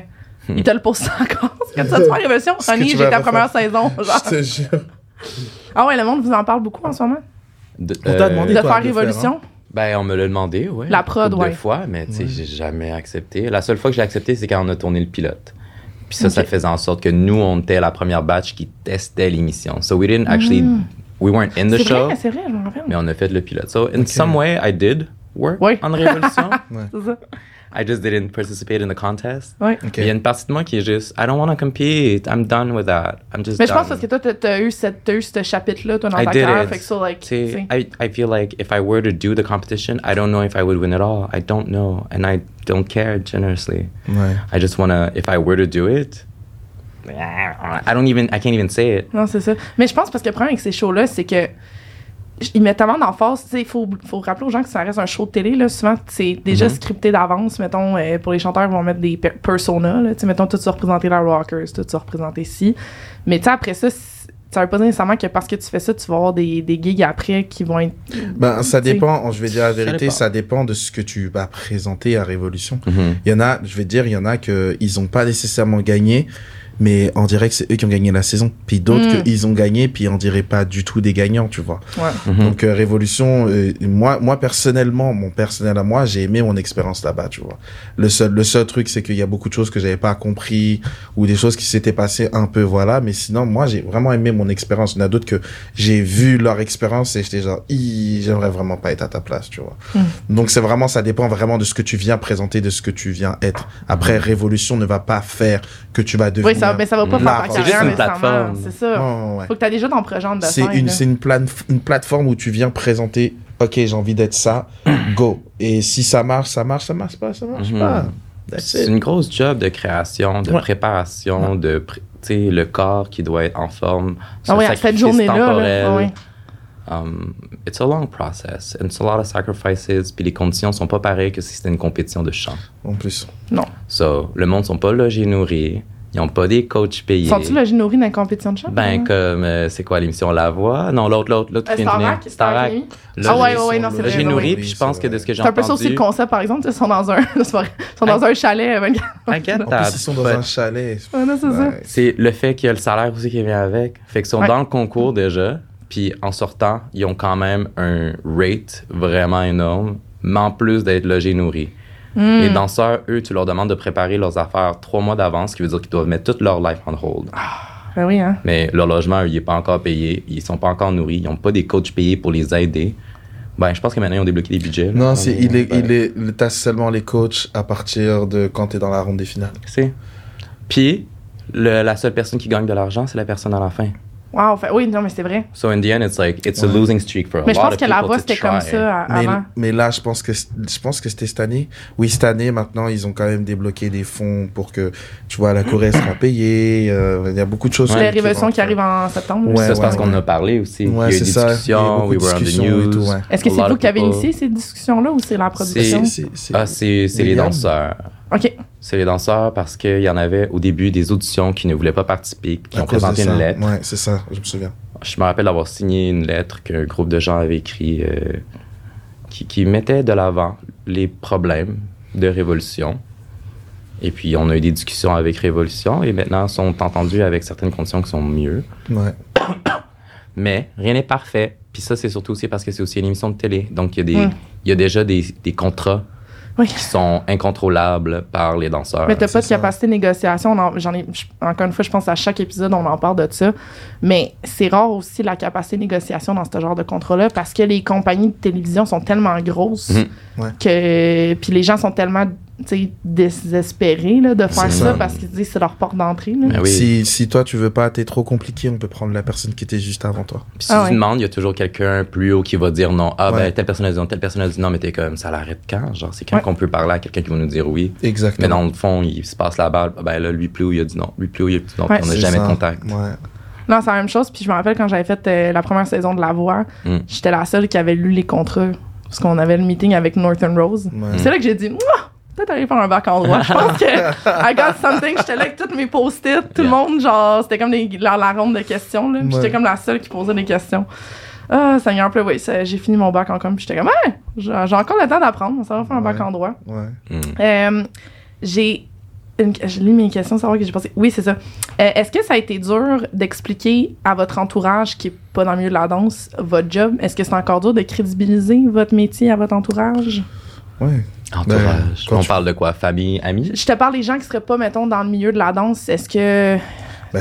il te le pose encore. Est-ce que tu vas te faire Révolution? Tu j'ai ta première saison. genre. Je te jure. Ah ouais, le monde vous en parle beaucoup en ce moment? De- On t'a demandé De quoi, faire faire, Révolution? Ben, on me l'a demandé, ouais. La prod, ouais. de fois, mais tu sais, j'ai jamais accepté. La seule fois que j'ai accepté, c'est quand on a tourné le pilote. Puis ça, ça faisait en sorte que nous, on était la première batch qui testait l'émission. So we didn't actually, we weren't in the Mm. Show, c'est vrai, je me rappelle. mais on a fait le pilote. So in some way, I did work Ouais. on Révolution. C'est ça. I just didn't participate in the contest. Ouais. Ok. Il y a une partie de moi qui est juste, I don't want to compete. I'm done with that. I'm just Mais je pense parce que toi, t'as- eu, cette- t'as eu ce chapitre-là, toi, dans I ta carrière. Fait que ça, like, Tu sais, tu sais. I, I feel like if I were to do the competition, I don't know if I would win at all. I don't know. And I don't care generously. Ouais. I just want to, if I were to do it, I don't even, I can't even say it. Non, c'est ça. Mais je pense parce que le problème avec ces shows-là, c'est que ils mettent tellement d'emphase. Tu sais, il faut, faut rappeler aux gens que ça reste un show de télé. Là. Souvent, c'est déjà Mhm. scripté d'avance. Mettons, euh, pour les chanteurs, ils vont mettre des per- personas. Là. Tu sais, mettons, tout ça représenter la Rockers, tout ça représenter ci. Mais tu sais, après ça, ça veut pas dire nécessairement que parce que tu fais ça, tu vas avoir des, des gigs après qui vont être. Ben, ça dépend, je vais dire la vérité, dépend. ça dépend de ce que tu vas présenter à Révolution. Mhm. Il y en a, je vais te dire, il y en a que ils ont pas nécessairement gagné, mais on dirait que c'est eux qui ont gagné la saison. Puis d'autres Mm. qu'ils ont gagné, puis on dirait pas du tout des gagnants, tu vois. Ouais. Mhm. Donc euh, Révolution, euh, moi, moi personnellement, mon personnel à moi, j'ai aimé mon expérience là-bas, tu vois. Le seul, le seul truc, c'est qu'il y a beaucoup de choses que j'avais pas compris ou des choses qui s'étaient passées un peu, voilà. Mais sinon, moi, j'ai vraiment aimé mon expérience. Il y en a d'autres que j'ai vu leur expérience et j'étais genre, j'aimerais vraiment pas être à ta place, tu vois. Mm. Donc c'est vraiment, ça dépend vraiment de ce que tu viens présenter, de ce que tu viens être. Après, Révolution ne va pas faire que tu vas devenir. Ça, mais ça va pas la faire ta. C'est juste une plateforme. C'est ça. Ouais, ouais. Faut que t'as déjà ton projet de C'est une, une, une plateforme où tu viens présenter, ok, j'ai envie d'être ça, go. Et si ça marche, ça marche, ça marche pas, ça marche Mhm. pas. That's C'est une grosse job de création, de Ouais. préparation, de, pré- tu sais, le corps qui doit être en forme. Ah oui, cette journée-là. Ah oui. Um, it's a long process and it's a lot of sacrifices. Puis les conditions sont pas pareilles que si c'était une compétition de chant. En plus. Non. So, le monde sont pas logés nourris. Ils ont pas des coachs payés. Sont-tu le nourri dans une compétition de chant? Ben, comme, euh, c'est quoi l'émission La Voix? Non, l'autre, l'autre, l'autre Euh. Starac? Starac Ah ouais, ouais, ouais, non, c'est Là, vrai. j'ai ouais, nourri, ouais. puis je pense c'est que de ce que j'ai C'est un peu ça entendu... aussi le concept, par exemple. Ils sont dans un. Ils sont dans un chalet. euh, 24. I get En plus, ils sont dans un chalet. Ouais, non, c'est ça. C'est le fait qu'il y a le salaire aussi qui vient avec. Fait qu'ils sont Ouais. dans le concours déjà, puis en sortant, ils ont quand même un rate vraiment énorme, mais en plus d'être logés nourris. Hmm. Les danseurs, eux, tu leur demandes de préparer leurs affaires trois mois d'avance, ce qui veut dire qu'ils doivent mettre toute leur life on hold. Ben oui, hein. Mais leur logement, eux, il n'est pas encore payé, ils sont pas encore nourris, ils n'ont pas des coachs payés pour les aider. Ben, je pense que maintenant, ils ont débloqué les budgets. là. Non, c'est, il est, il est, t'as seulement les coachs à partir de quand t'es dans la ronde des finales. c'est- Puis, le- la seule personne qui gagne de l'argent, c'est la personne à la fin. Wow, fait- oui, non, mais c'est vrai. So, in the end, it's like, it's a Ouais. losing streak for a Mais je lot pense of que la people voix, c'était comme ça Mais, avant. mais là, je pense que je pense que c'était cette année. Oui, cette année, maintenant, ils ont quand même débloqué des fonds pour que, tu vois, la Corée sera payée. euh, Il y a beaucoup de choses. C'est Ouais, la qui révolution rentrent. qui arrive en septembre. Ouais, c'est parce ouais, qu'on en a parlé aussi. Ouais, il y a eu c'est des ça. Il y a eu discussions, we were on the discussions news. Est-ce que A c'est vous qui avez people- initié ces discussions-là ou c'est la production? Ah, c'est c'est les danseurs. OK. C'est les danseurs parce qu'il y en avait au début des auditions qui ne voulaient pas participer, qui à ont présenté une lettre. Ouais, c'est ça, je me souviens. Je me rappelle d'avoir signé une lettre qu'un groupe de gens avait écrit euh, qui, qui mettait de l'avant les problèmes de Révolution. Et puis, on a eu des discussions avec Révolution et maintenant sont entendus avec certaines conditions qui sont mieux. Ouais. Mais rien n'est parfait. Puis ça, c'est surtout aussi parce que c'est aussi une émission de télé. Donc, il y a, des, Mm. il y a déjà des, des contrats Oui. qui sont incontrôlables par les danseurs. Mais t'as pas de ça. capacité de négociation. J'en ai, encore une fois, je pense à chaque épisode, on en parle de ça. Mais c'est rare aussi la capacité de négociation dans ce genre de contrat-là parce que les compagnies de télévision sont tellement grosses Mhm. Que. Puis les gens sont tellement désespérés là, de faire ça, ça. parce qu'ils se disent que c'est leur porte d'entrée. là. Mais oui. Si, si toi, tu veux pas, t'es trop compliqué, on peut prendre la personne qui était juste avant toi. Puis si Ah tu ouais. demandes, il y a toujours quelqu'un plus haut qui va dire non. Ah, Ouais. ben, telle personne a dit non, telle personne a dit non, mais t'es comme, ça l'arrête quand? Genre, c'est quand Ouais. qu'on peut parler à quelqu'un qui va nous dire oui? Mais Exactement. dans le fond, il se passe la balle. Ben là, lui plus haut, il a dit non. Lui plus haut, il a dit non. On n'a jamais ça. de contact. Ouais. Non, c'est la même chose. Puis je me rappelle quand j'avais fait euh, la première saison de La Voix, Mm. j'étais la seule qui avait lu les contrats. Parce qu'on avait le meeting avec Northern Rose. Ouais. C'est là que j'ai dit, Mouah! Peut-être aller faire un bac en droit. Je pense que I got something. J'étais là avec toutes mes post-it. Tout le monde, genre, c'était comme des, la, la ronde de questions. Là. J'étais comme la seule qui posait des questions. Ah, Seigneur, puis oui, j'ai fini mon bac en com. Puis j'étais comme, ouais, j'ai encore le temps d'apprendre. Ça va faire un bac en droit. Ouais. Mm. Euh, j'ai. J'ai lu mes questions, savoir que j'ai passé. Oui, c'est ça. Euh, Est-ce que ça a été dur d'expliquer à votre entourage qui est pas dans le milieu de la danse votre job? Est-ce que c'est encore dur de crédibiliser votre métier à votre entourage? Ouais. Entourage. Ben, quand On tu- parle de quoi? Famille, amis? Je te parle des gens qui seraient pas, mettons, dans le milieu de la danse. Est-ce que.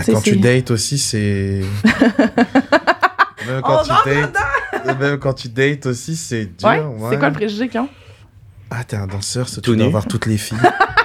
C'est- quand tu dates aussi, c'est. même, quand On tu dates, même quand tu dates aussi, c'est dur. Ouais? ouais. C'est quoi le préjugé qu'ils ont? Ah, t'es un danseur, ça, Tout tu dois avoir toutes les filles.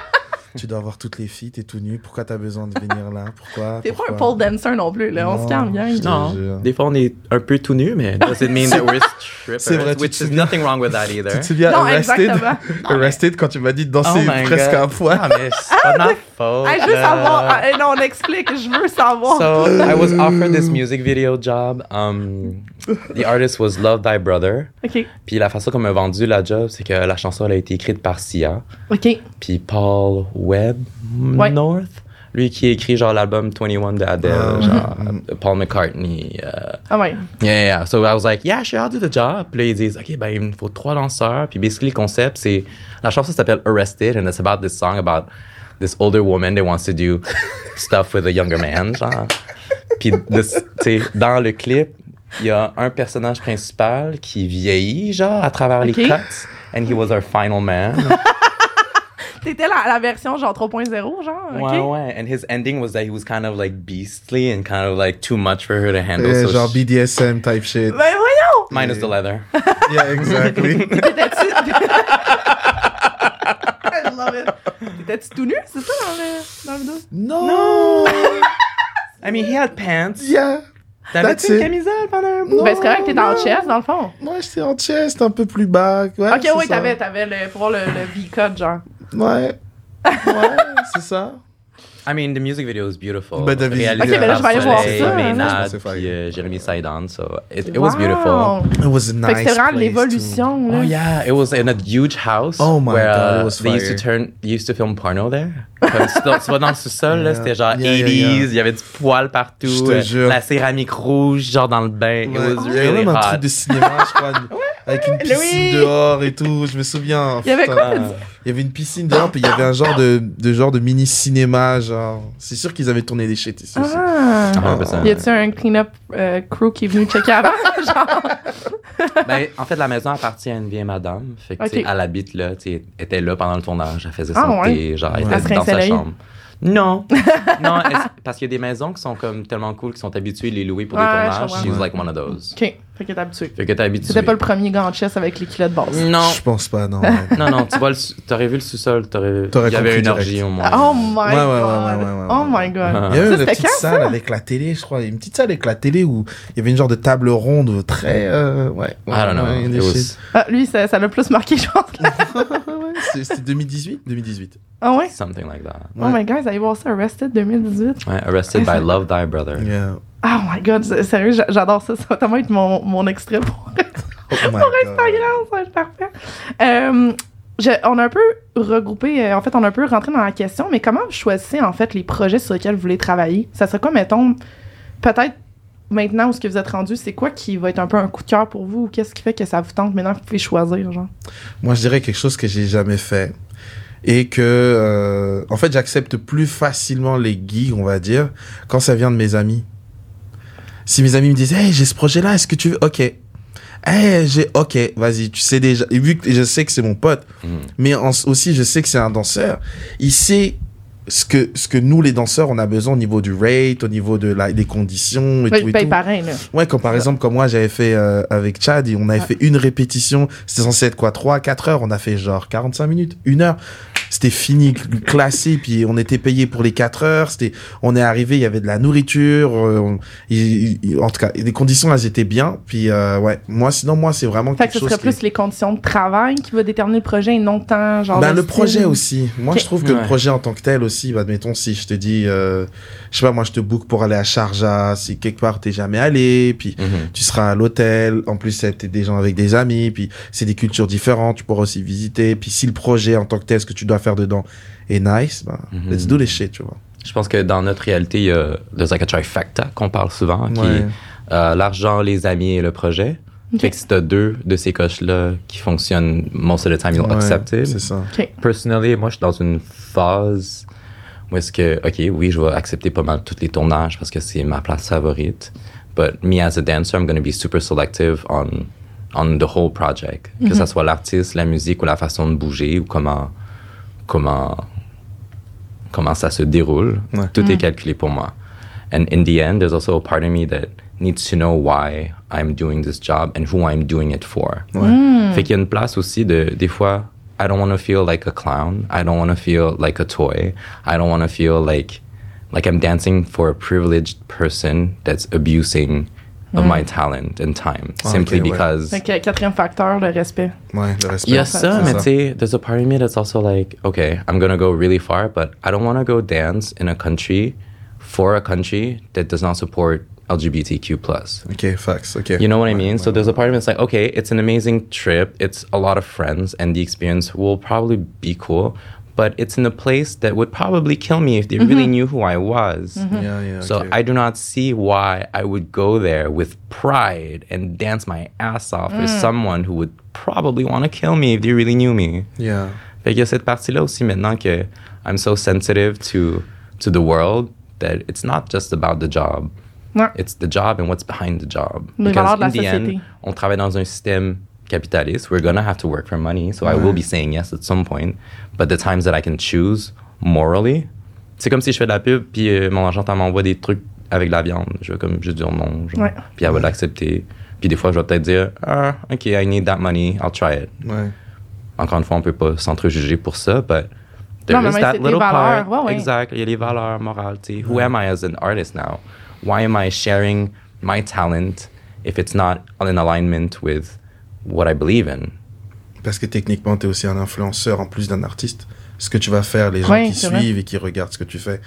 tu dois avoir toutes les filles, t'es tout nu. Pourquoi t'as besoin de venir là? Pourquoi? T'es pas un pole dancer non plus, là. On se calme, gang. Non. jure. Des fois, on est un peu tout nu, mais does it mean that we're strippers? C'est vrai, tu Which is nothing wrong with that either. Tu te souviens Non, Arrested? Arrested quand tu m'as dit de danser Oh my presque God. un poil Ah, mais c'est pas ma faute. Je veux savoir. Ah, non, on explique. Je veux savoir. So I was offered this music video job. Um, the artist was Love Thy Brother. OK. Puis la façon qu'on m'a vendu la job, c'est que la chanson elle a été écrite par Sia. OK. Puis Paul Webb Ouais. North. Lui qui a écrit genre l'album 21 de Adele, Ah, genre euh, Paul McCartney. euh, Ah ouais. Yeah, yeah. So I was like, yeah, sure, I'll do the job. Puis là, ils disent, OK, ben, il me faut trois danseurs. Puis basically, le concept, c'est. La chanson s'appelle Arrested, and it's about this song about this older woman that wants to do stuff with a younger man, genre. Puis, tu sais, dans le clip, il y a un personnage principal qui vieillit, genre, à travers Ok. les cuts, and he was our final man. T'étais la, la version genre 3.0, genre? OK? Ouais, ouais. And his ending was that he was kind of like beastly and kind of like too much for her to handle. Eh, so Genre she- BDSM type shit. Ben voyons! minus the leather. Yeah, exactly. T'étais-tu... I love it. T'étais-tu tout nu, c'est ça, dans le, dans le vidéo? non. I mean, he had pants. Yeah. T'avais-tu une camisole pendant un bout? Ben c'est correct, t'es en chest, dans le fond. Moi, j'étais en chest, un peu plus bas. Ouais, OK, c'est oui, t'avais, t'avais le, pour voir le, le V-cut, genre. Ouais. Ouais, c'est ça. I mean, the music video is beautiful. Ben, the music- Réalisé Ok, ben là, je vais aller voir ça, puis euh, Jérémy so it, it was Wow. beautiful. It was nice Fait que c'était vraiment l'évolution. Oh yeah, it was in a huge house. Oh my where, God, it uh, was they used to fire. turn, they used to film porno there. Comme tu, tu vas dans le sous-sol, là, Yeah. c'était genre Yeah, yeah, 80s, yeah. il y avait du poil partout, Je te euh, jure. la céramique rouge, genre dans le bain. Ouais. It was Il y avait really même un hot. truc de cinéma, je crois, avec une piscine Louis. dehors et tout. Je me souviens. Il y avait quoi? Il y avait une piscine dehors, puis il y avait un genre de, de genre de mini cinéma, genre. C'est sûr qu'ils avaient tourné des shit ici. aussi. Ah! 100%. Y a-tu un clean-up euh, crew qui est venu checker avant? genre? Ben, en fait, la maison appartient à une vieille madame. Fait que, tu sais, Ok. elle habite là, tu sais, elle était là pendant le tournage, elle faisait Ah, son ouais. thé, genre, elle Ouais. était dans sa chambre. Non, non, parce qu'il y a des maisons qui sont comme tellement cool, qui sont habituées à les louer pour Ouais, des je tournages. comprends. She was Ouais. like one of those. OK. Fait que t'es habitué. Fait que t'es habitué. C'était pas le premier gant de chest avec les culottes basses. Non, Je pense pas, non. non, non, tu vois, t'aurais vu le sous-sol, t'aurais, T'aurais il y avait une direct. orgie au moins. Oh my Ouais, ouais, god. ouais, ouais, ouais, ouais, Oh my god. Il y avait une petite quand, salle avec la télé, je crois. Une petite salle avec la télé où il y avait une genre de table ronde très. euh, ouais. I don't know. it was-. Ah, lui, ça ça l'a plus marqué, je pense. C'est- C'était 2018 2018. Ah ouais? something like that. Oh my god, allez voir ça, Arrested 2018. Ouais, arrested by Love Thy Brother. Yeah. Oh my god, sérieux, j'a- j'adore ça. Ça va tellement être mon, mon extrait pour, Oh pour. Instagram, ça va être parfait. Euh, je- on a un peu regroupé, euh, en fait, on a un peu rentré dans la question, mais comment vous choisissez, en fait, les projets sur lesquels vous voulez travailler? Ça serait quoi, mettons, peut-être maintenant où ce que vous êtes rendu, c'est quoi qui va être un peu un coup de cœur pour vous? ou Qu'est-ce qui fait que ça vous tente maintenant que vous pouvez choisir, genre? Moi, je dirais quelque chose que j'ai jamais fait. Et que, euh, en fait, j'accepte plus facilement les gigs, on va dire, quand ça vient de mes amis. Si mes amis me disent, hey, j'ai ce projet-là, est-ce que tu veux? Ok. Hey, j'ai, ok, vas-y, tu sais déjà. Et vu que je sais que c'est mon pote, Mm. mais en- aussi, je sais que c'est un danseur, il sait ce que, ce que nous, les danseurs, on a besoin au niveau du rate, au niveau de la, des conditions et Ben, tout. et paye tout. pareil, là. Ouais, comme par exemple, comme moi, j'avais fait euh, avec Chad, et on avait Ouais. fait une répétition, c'était censé être quoi, 3, 4 heures, on a fait genre 45 minutes, une heure. C'était fini, cl- classé, puis on était payé pour les 4 heures, c'était, on est arrivé, il y avait de la nourriture, euh, on- il- il- en tout cas, les conditions, elles étaient bien, puis euh, ouais, moi, sinon, moi, c'est vraiment Fait quelque que ce chose serait qui- plus les conditions de travail qui va déterminer le projet et non tant, genre. ben, le style. projet aussi. Moi, je trouve que Ouais. le projet en tant que tel aussi, bah, admettons, si je te dis, euh, je sais pas, moi, je te book pour aller à Sharjah, si quelque part t'es jamais allé, puis Mhm. tu seras à l'hôtel. En plus, t'es des gens avec des amis, puis c'est des cultures différentes, tu pourras aussi visiter. Puis si le projet en tant que tel, ce que tu dois à faire dedans est nice, ben, Mhm. let's do this shit, tu vois. Je pense que dans notre réalité, il y a there's like a trifecta qu'on parle souvent, qui Ouais. est euh, l'argent, les amis et le projet. Ok. Fait que si t'as deux de ces coches-là qui fonctionnent most of the time, you'll Ouais, accept it. C'est ça. Personally, moi, je suis dans une phase où est-ce que, OK, oui, je vais accepter pas mal tous les tournages parce que c'est ma place favorite. But me as a dancer, I'm going to be super selective on, on the whole project. Que ce soit l'artiste, la musique ou la façon de bouger ou comment, comment, comment ça se déroule. Ouais. Tout est mm-hmm. calculé pour moi. And in the end, there's also a part of me that needs to know why I'm doing this job and who I'm doing it for. Mm. Fait qu'il y a une place aussi de, des fois, I don't want to feel like a clown. I don't want to feel like a toy. I don't want to feel like, like I'm dancing for a privileged person that's abusing of my talent and time Ah, simply ok, because. Fait que quatrième facteur, le respect. Ouais, le respect. Il y a ça, ça, mais tu there's a part of me that's also like, okay, I'm gonna go really far, but I don't want to go dance in a country for a country that does not support LGBTQ plus. Ok, facts, ok. You know what I mean? ouais, so there's a part of me that's like, okay, it's an amazing trip. It's a lot of friends, and the experience will probably be cool. But it's in a place that would probably kill me if they really mm-hmm. knew who I was. Mm-hmm. Yeah, yeah, So ok. I do not see why I would go there with pride and dance my ass off with mm. someone who would probably want to kill me if they really knew me. Yeah. Fait qu'il y a cette partie-là aussi maintenant que I'm so sensitive to, to the world that it's not just about the job. Ouais. It's the job and what's behind the job. Les valeurs de la in the end, on travaille dans un système capitaliste. We're gonna have to work for money, so I will be saying yes at some point. But the times that I can choose morally, c'est comme si je fais de la pub puis euh, mon agent m'envoie des trucs avec de la viande. Je vais comme juste dire non, genre. Ouais. puis elle va l'accepter. Puis des fois je vais peut-être dire ah ok I need that money, I'll try it. Ouais. Encore une fois, on peut pas s'entrejuger pour ça, but there Non, mais is même that little valeurs. part. Ouais, ouais. Exact. Il y a les valeurs morales. sais. Who am I as an artist now? Why am I sharing my talent if it's not in alignment with what I believe in? Parce que techniquement, tu es aussi un influenceur en plus d'un artiste. Ce que tu vas faire, les gens Ouais, qui c'est vrai. suivent et qui regardent ce que tu fais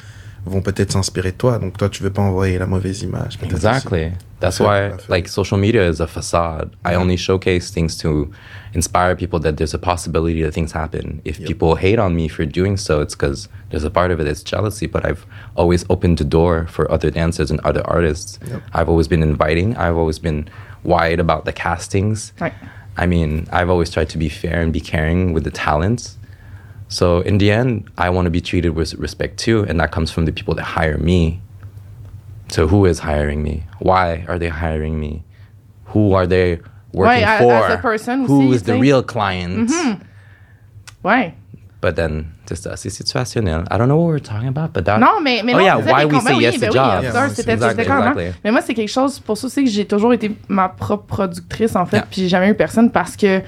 vont peut-être s'inspirer de toi. Donc toi, tu veux pas envoyer la mauvaise image. peut-être Exactly. That's why, like, social media is a facade. I only showcase things to inspire people that there's a possibility that things happen. If Yep. people hate on me for doing so, it's because there's a part of it that's jealousy. But I've always opened the door for other dancers and other artists. Yep. I've always been inviting. I've always been wide about the castings. Ouais. I mean, I've always tried to be fair and be caring with the talents. So in the end, I want to be treated with respect too, and that comes from the people that hire me. So who is hiring me? Why are they hiring me? Who are they working for? as a person who aussi, is the real client? Mm-hmm. Ouais. But then, just uh, c'est situationnel. I don't know what we're talking about, but that. Non, mais, mais oh non, yeah, c'est ça, why we say oui, yes ben to oui, jobs. c'était. Mais moi, c'est quelque chose, pour ça aussi que j'ai toujours été ma propre productrice, en fait, Yeah. puis j'ai jamais eu personne parce que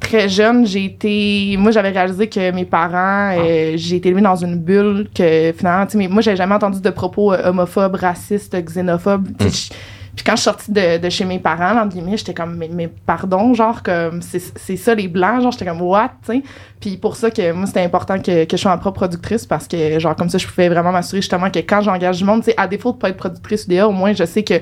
très jeune, j'ai été. Moi, j'avais réalisé que mes parents, euh, j'ai été élevée dans une bulle que finalement, tu sais, moi, j'avais jamais entendu de propos euh, homophobes, racistes, xénophobes. Je- Puis quand je suis sortie de, de chez mes parents, entre guillemets, j'étais comme, mais, mais pardon, genre, comme, c'est c'est ça les blancs, genre, j'étais comme, what, tu sais? Puis pour ça que moi, c'était important que, que je sois ma propre productrice parce que, genre, comme ça, je pouvais vraiment m'assurer justement que quand j'engage du monde, tu sais, à défaut de pas être productrice UDA, au moins, je sais que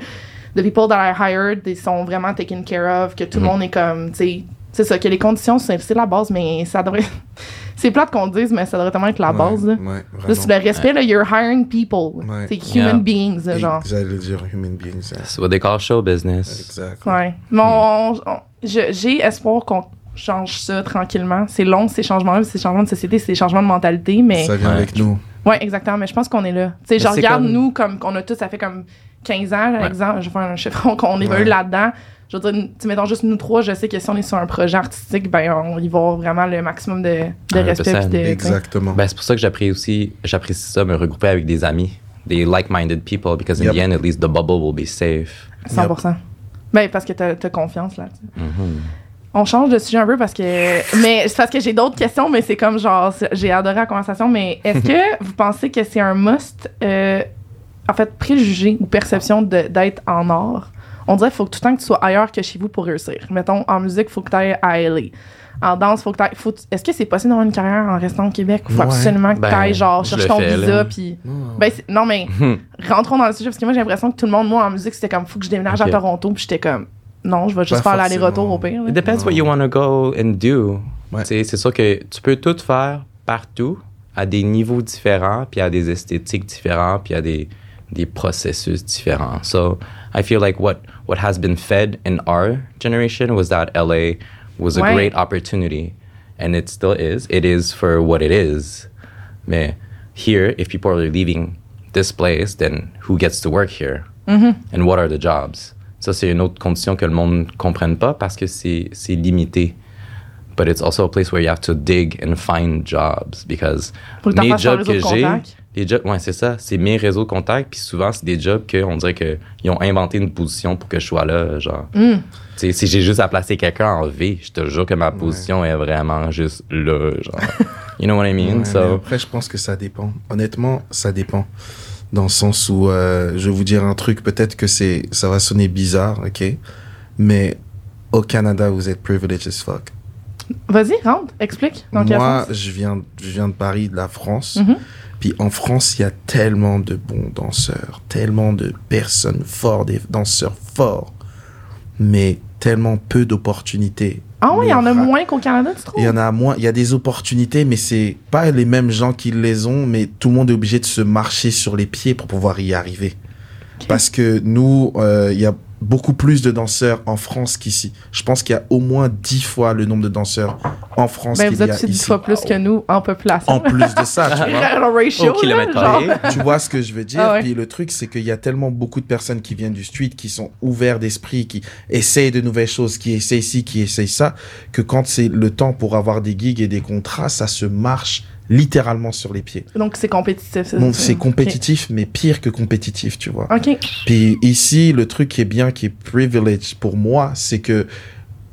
the people that I hired, ils sont vraiment taken care of, que tout le monde est comme, tu sais, c'est ça, que les conditions, c'est c'est la base, mais ça devrait. c'est plate qu'on dise, mais ça devrait tellement être la Ouais, base, là. Ouais, Là, c'est le respect, là, you're hiring people. Ouais. C'est human Yeah. beings, là, genre. J'allais dire human beings. hein. It's what they call show business. Exact. Ouais. On- on- j'ai espoir qu'on change ça tranquillement. C'est long, ces changements-là, ces changements de société, c'est des changements de mentalité, mais. Ça vient Ouais. avec nous. Ouais, exactement. Mais je pense qu'on est là. Tu sais, je c'est regarde comme- nous comme qu'on a tous, ça fait comme 15 ans, par Ouais. exemple. Je vais faire un chiffron qu'on évolue Ouais. là-dedans. Je veux dire, tu mettons juste nous trois, je sais que si on est sur un projet artistique, ben, on y va vraiment le maximum de, de 100%. respect. de-. Exactement. Ben, c'est pour ça que j'apprécie aussi, j'apprécie ça, me regrouper avec des amis, des like-minded people, because in Yep. the end, at least the bubble will be safe. 100%. Ben, parce que t'as as confiance là. Mhm. On change de sujet un peu parce que. Mais c'est parce que j'ai d'autres questions, mais c'est comme genre. J'ai adoré la conversation, mais est-ce que vous pensez que c'est un must, euh, en fait, préjugé ou perception de- d'être en art? On dirait qu'il faut que tout le temps que tu sois ailleurs que chez vous pour réussir. Mettons, en musique, il faut que tu ailles à LA. En danse, faut que tu faut Est-ce que c'est possible d'avoir une carrière en restant au Québec? Il faut Ouais. absolument que Ben, tu ailles, genre, je chercher ton fais, visa, puis. Oh. Ben, non, mais rentrons dans le sujet, parce que moi, j'ai l'impression que tout le monde, moi, en musique, c'était comme, faut que je déménage Ok. à Toronto, puis j'étais comme, non, je vais juste Pas faire l'aller-retour au pire. là. It depends what you want to go and do. Ouais. C'est sûr que tu peux tout faire partout, à des niveaux différents, puis à des esthétiques différents, puis à des, des processus différents. So I feel like what, what has been fed in our generation was that LA was a great opportunity, and it still is. It is for what it is. Mais here, if people are leaving this place, then who gets to work here? Mm-hmm. And what are the jobs? Ça, c'est une autre condition que le monde ne comprenne pas parce que c'est c'est limité. But it's also a place where you have to dig and find jobs because Faut que mes jobs que j'ai, contacts. Les jobs, ouais, c'est ça, c'est mes réseaux de contacts, puis souvent c'est des jobs qu'on dirait qu'ils ont inventé une position pour que je sois là, genre. Mm. Si j'ai juste à placer quelqu'un en V, je te jure que ma position est vraiment juste là, genre. You know what I mean? Ouais, so, après, je pense que ça dépend. Honnêtement, ça dépend. Dans le sens où, euh, je vais vous dire un truc, peut-être que c'est, ça va sonner bizarre, ok? Mais au Canada, vous êtes privileged as fuck. Vas-y, rentre, explique. Dans Moi, je viens, je viens de Paris, de la France. Mhm. Puis en France, il y a tellement de bons danseurs, tellement de personnes fortes, des danseurs forts, mais tellement peu d'opportunités. Ah oui, il y en a moins qu'au Canada, tu trouves? Il y en a moins, il y a des opportunités, mais c'est pas les mêmes gens qui les ont, mais tout le monde est obligé de se marcher sur les pieds pour pouvoir y arriver. Parce que nous, euh, il y a beaucoup plus de danseurs en France qu'ici. Je pense qu'il y a au moins dix fois le nombre de danseurs en France Ben, qu'il vous y êtes a aussi dix ici. fois plus que nous en population. En plus de ça, tu vois. Le ratio, Au kilomètre là, genre. carré. tu vois ce que je veux dire? Ah ouais. Puis le truc, c'est qu'il y a tellement beaucoup de personnes qui viennent du street, qui sont ouverts d'esprit, qui essayent de nouvelles choses, qui essayent ci, qui essayent ça, que quand c'est le temps pour avoir des gigs et des contrats, ça se marche littéralement sur les pieds. Donc, c'est compétitif, c'est Donc c'est compétitif, mais pire que compétitif, tu vois. OK. OK. Puis ici, le truc qui est bien, qui est privilege pour moi, c'est que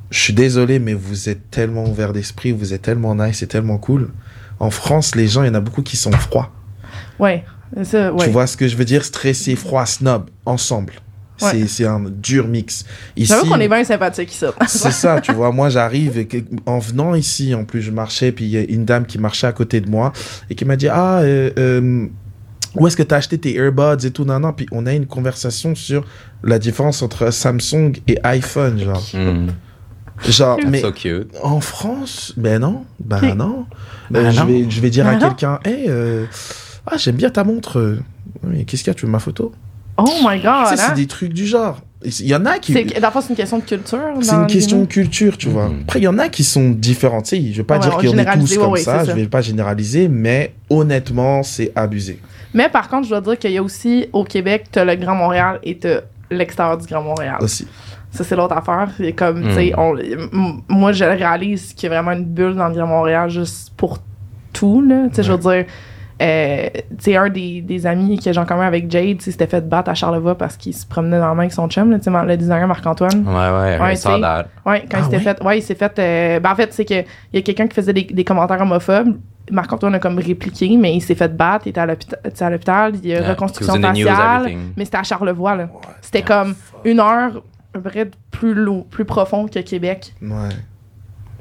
je suis désolé, mais vous êtes tellement ouvert d'esprit, vous êtes tellement nice, c'est tellement cool. En France, les gens, il y en a beaucoup qui sont froids. Ouais. Ça, ouais. Tu vois ce que je veux dire? Stressé, froid, snob, ensemble. Ouais. C'est- C'est un dur mix. Ici, J'avoue qu'on est bien sympathique, ça. c'est ça, tu vois. Moi, j'arrive et que- en venant ici, en plus, je marchais, puis il y a une dame qui marchait à côté de moi et qui m'a dit Ah, euh, euh, où est-ce que tu as acheté tes earbuds et tout Non, non. Puis on a une conversation sur la différence entre Samsung et iPhone, genre. mm, Genre, mais so cute. en France, ben non, ben Ok. non. Ben Euh, je, vais, je vais dire Ben à non. quelqu'un Hey, euh, ah, j'aime bien ta montre. Mais qu'est-ce qu'il y a? Tu veux ma photo? Oh my God, Tu sais, hein? c'est des trucs du genre. Il y en a qui. C'est, fond, c'est une question de culture. C'est une question de culture, tu vois. Mhm. Après, il y en a qui sont différents. Tu sais, je vais pas Ouais, dire qu'il y en a tous ouais, comme ouais, ça. c'est Je ça. vais pas généraliser, mais honnêtement, c'est abusé. Mais par contre, je dois dire qu'il y a aussi, au Québec, t'as le Grand Montréal et t'as l'extérieur du Grand Montréal. Aussi. Ça, c'est l'autre affaire. C'est comme, tu Mm. sais, on- m- moi, je réalise qu'il y a vraiment une bulle dans le Grand Montréal juste pour tout, là. Tu sais, je veux dire, euh, un des, des amis que j'ai en commun avec Jade, s'était fait battre à Charlevoix parce qu'il se promenait dans la main avec son chum, là, le designer Marc-Antoine. Ouais, ouais, quand Ah il s'était ouais? fait. Ouais, il s'est fait. euh, ben, en fait, c'est que il y a quelqu'un qui faisait des, des commentaires homophobes. Marc-Antoine a comme répliqué, mais il s'est fait battre, il était à l'hôpital, il y a Yeah, reconstruction faciale, mais c'était à Charlevoix, là. C'était comme une heure, à peu près, plus plus profond que Québec. Ouais.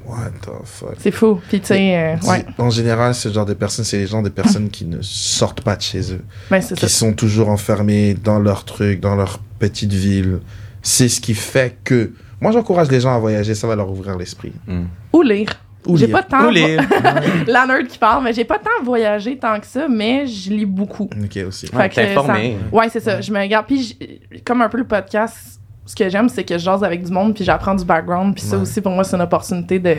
What the fuck? C'est fou. Puis, tu sais, euh, ouais, En général, ce genre de personnes, c'est les gens des personnes qui ne sortent pas de chez eux, ben, c'est qui ça. sont toujours enfermés dans leur truc, dans leur petite ville. C'est ce qui fait que. Moi, j'encourage les gens à voyager, ça va leur ouvrir l'esprit. Mm. Ou lire. Ou J'ai lire. pas lire. La nerd qui parle, mais j'ai pas à voyager tant que ça, mais je lis beaucoup. Ok, aussi. Ouais, Fait que t'es informé. ça- Ouais, c'est ça. Je me regarde. Puis, j- comme un peu le podcast, ce que j'aime, c'est que je jase avec du monde, puis j'apprends du background. Puis ça Ouais. aussi, pour moi, c'est une opportunité de,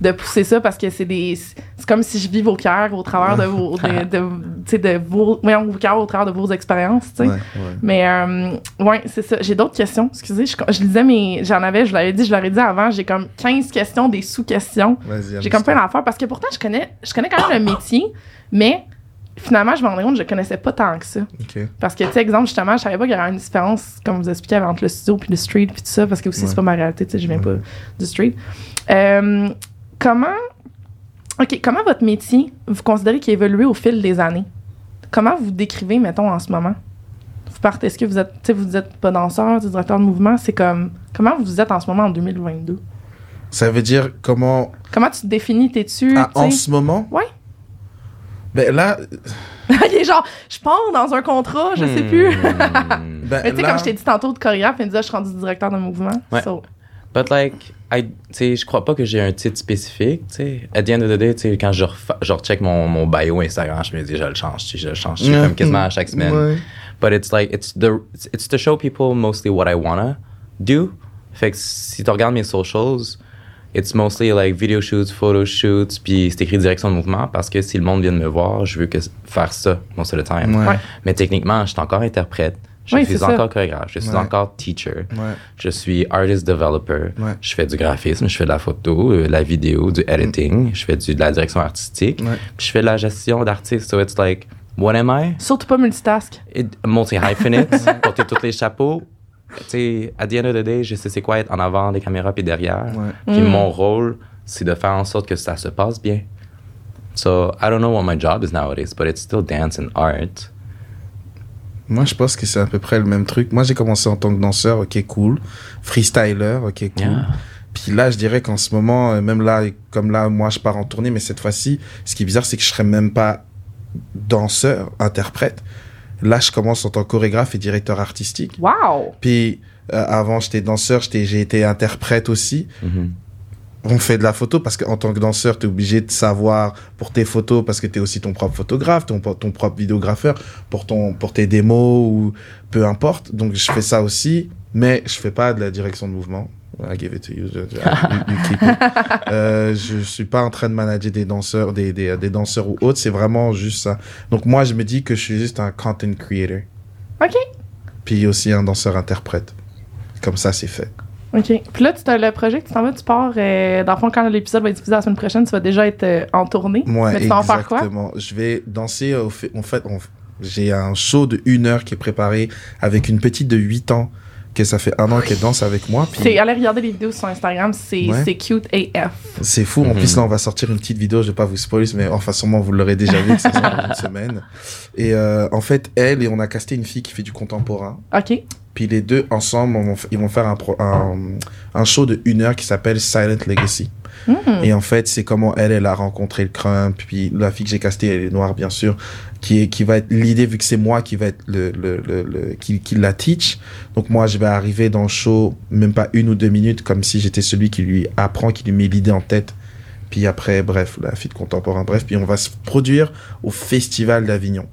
de pousser ça parce que c'est des. C'est comme si je vis vos cœurs au travers de vos. De, de, tu sais, de vos. voyons, vos cœurs au travers de vos expériences, tu sais. Ouais, ouais. Mais, euh, ouais, c'est ça. J'ai d'autres questions. Excusez, je, je lisais mes. J'en avais, je l'avais dit, je l'aurais dit avant, j'ai comme 15 questions, des sous-questions. J'ai comme plein d'affaires parce que pourtant, je connais, je connais quand même le métier, mais finalement, je me rendais compte que je connaissais pas tant que ça. Parce que, tu sais, exemple, justement, je savais pas qu'il y avait une différence, comme vous expliquez, entre le studio puis le street puis tout ça, parce que aussi, Ouais. c'est pas ma réalité, tu sais, je viens Ouais. pas du street. Euh, comment. OK, comment votre métier, vous considérez qu'il a évolué au fil des années? Comment vous décrivez, mettons, en ce moment? Vous partez, est-ce que vous êtes, tu sais, vous êtes pas danseur, directeur de mouvement? C'est comme. Comment vous êtes en ce moment en 2022? Ça veut dire comment. Comment tu te définis? T'es-tu. Ah, en ce moment? Ouais. Ben là. Il est genre, je pars dans un contrat, je sais plus. Hmm. Ben Mais tu sais, là- comme je t'ai dit tantôt de chorégraphe, il me disait, je suis rendu directeur de mouvement. Ouais. So, But like, I- tu sais, je crois pas que j'ai un titre spécifique. tu sais. At the end of the day, tu sais, quand je, je recheck mon, mon bio Instagram, je me dis, je le change, tu sais, je le change. Ouais. comme quasiment à chaque semaine. Ouais. But it's like, it's, the, it's, it's to show people mostly what I wanna do. Fait que si tu regardes mes socials, it's mostly like video shoots, photo shoots, puis c'est écrit direction de mouvement parce que si le monde vient de me voir, je veux que faire ça most of the time. Ouais. Mais techniquement, je suis encore interprète. Je Oui, suis encore chorégraphe. Je suis Ouais. encore teacher. Ouais. Je suis artist developer. Ouais. Je fais du graphisme, je fais de la photo, euh, la vidéo, du editing. Je fais du, de la direction artistique. Ouais. Puis je fais de la gestion d'artistes. So it's like, what am I? Surtout pas multitask. It- Multi-hyphenate, porter tous les chapeaux. Tu sais, at the end of the day, je sais c'est quoi être en avant des caméras puis derrière. Puis Mm. mon rôle, c'est de faire en sorte que ça se passe bien. So I don't know what my job is nowadays, but it's still dance and art. Moi, je pense que c'est à peu près le même truc. Moi, j'ai commencé en tant que danseur, ok, cool. Freestyler, ok, cool. Yeah. Puis là, je dirais qu'en ce moment, euh, même là, comme là, moi, je pars en tournée, mais cette fois-ci, ce qui est bizarre, c'est que je serais même pas danseur, interprète. Là, je commence en tant que chorégraphe et directeur artistique. Wow! Puis euh, avant, j'étais danseur, j'étais, j'ai été interprète aussi. Mhm. On fait de la photo parce qu'en tant que danseur, tu es obligé de savoir pour tes photos parce que tu es aussi ton propre photographe, ton, ton propre vidéographeur, pour, ton, pour tes démos ou peu importe. Donc, je fais ça aussi, mais je fais pas de la direction de mouvement. I give it to you. Je- it. Euh, suis pas en train de manager des danseurs, des, des, des danseurs ou autres. C'est vraiment juste ça. Donc, moi, je me dis que je suis juste un content creator. OK. Puis aussi un danseur-interprète. Comme ça, c'est fait. OK. Puis là, tu as le projet que tu t'en vas, tu pars. euh, dans le fond, quand l'épisode va être diffusé la semaine prochaine, tu vas déjà être euh, en tournée. Ouais, Mais tu vas en faire quoi? exactement. Je vais danser. Au fait, en fait, j'ai un show de une heure qui est préparé avec une petite de 8 ans que ça fait un an qu'elle danse avec moi. Puis C'est allez regarder les vidéos sur Instagram, c'est Ouais. c'est cute AF. c'est fou. En Mhm. plus, là, on va sortir une petite vidéo. Je vais pas vous spoiler, mais enfin, sûrement, vous l'aurez déjà vu. que Ça sort dans une semaine. Et euh, en fait, elle et on a casté une fille qui fait du contemporain. OK. Puis les deux ensemble, on ils vont faire un, pro- un, un show de une heure qui s'appelle Silent Legacy. Hmm. Et en fait, c'est comment elle, elle a rencontré le crump. Puis la fille que j'ai castée, elle est noire, bien sûr. Qui, est, qui va être l'idée, vu que c'est moi qui va être le, le, le, le- qui, qui la teach. Donc moi, je vais arriver dans le show, même pas une ou deux minutes, comme si j'étais celui qui lui apprend, qui lui met l'idée en tête. Puis après, bref, la fille de contemporain, bref. Puis on va se produire au Festival d'Avignon.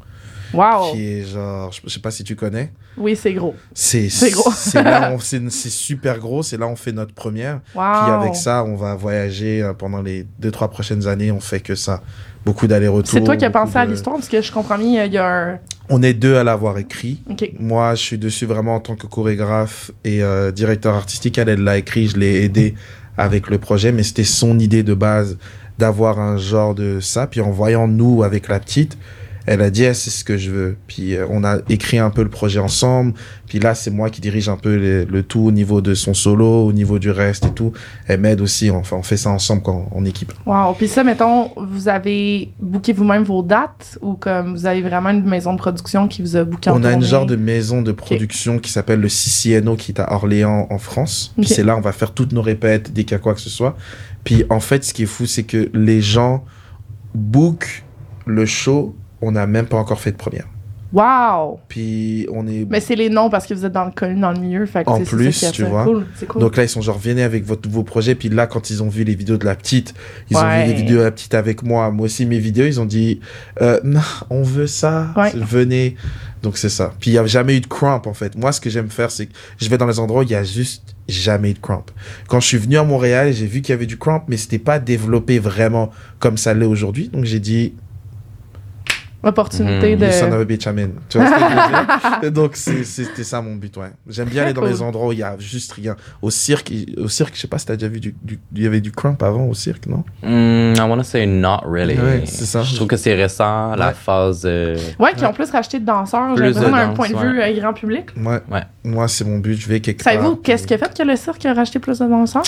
Wow. Qui est genre, je sais pas si tu connais. Oui, c'est gros. C'est gros. c'est super gros. C'est là on fait notre première. Wow. Puis avec ça, on va voyager euh, pendant les deux trois prochaines années. On fait que ça. Beaucoup d'allers-retours. C'est toi qui as pensé à l'histoire, parce que je comprends bien, il y a un. On est deux à l'avoir écrit. Moi, je suis dessus vraiment en tant que chorégraphe et euh, directeur artistique. Elle, elle l'a écrit. Je l'ai aidé avec le projet, mais c'était son idée de base d'avoir un genre de ça. Puis en voyant nous avec la petite, elle a dit eh, c'est ce que je veux. Puis euh, on a écrit un peu le projet ensemble. Puis là, c'est moi qui dirige un peu le, le tout au niveau de son solo, au niveau du reste et tout. Elle m'aide aussi. Enfin, on fait ça ensemble quand, en équipe. Wow. Puis ça, mettons, vous avez booké vous-même vos dates ou comme vous avez vraiment une maison de production qui vous a booké en On a une genre de maison de production qui s'appelle le CCNO qui est à Orléans en France. Puis Ok. c'est là on va faire toutes nos répètes dès qu'il y a quoi que ce soit. Puis en fait, ce qui est fou, c'est que les gens bookent le show. On n'a même pas encore fait de première. Wow! Puis on est Mais c'est les noms parce que vous êtes dans le connu dans le milieu. Fait que En plus, ça tu vois. Cool. C'est cool. donc là ils sont genre venez avec votre nouveau projet. Puis là quand ils ont vu les vidéos de la petite, ils ont vu les vidéos de la petite avec moi. Moi aussi mes vidéos, ils ont dit euh, non, on veut ça. Ouais. Venez. Donc c'est ça. Puis il y a jamais eu de cramp en fait. Moi ce que j'aime faire c'est que je vais dans les endroits où il y a juste jamais eu de cramp. Quand je suis venu à Montréal, j'ai vu qu'il y avait du cramp, mais c'était pas développé vraiment comme ça l'est aujourd'hui. Donc j'ai dit Opportunité Mhm. de. You son of a bitch, I'm in. Tu vois ce que je veux dire? Donc, c'est- c'était ça mon but, ouais. J'aime bien aller dans cool. les endroits où il y a juste rien. Au cirque, au cirque, je sais pas si t'as déjà vu du, du- il y avait du crump avant au cirque, non? Mm, I want to say not really. Ouais, c'est ça. Je trouve que c'est récent, la phase. euh, Ouais, qui ont plus racheté de danseurs. J'ai Plus de l'impression d'un point de vue ouais. euh, grand public. Ouais. Ouais. Moi, c'est mon but. Je vais quelque part. Savez-vous qu'est-ce qui a fait que le cirque a racheté plus de danseurs?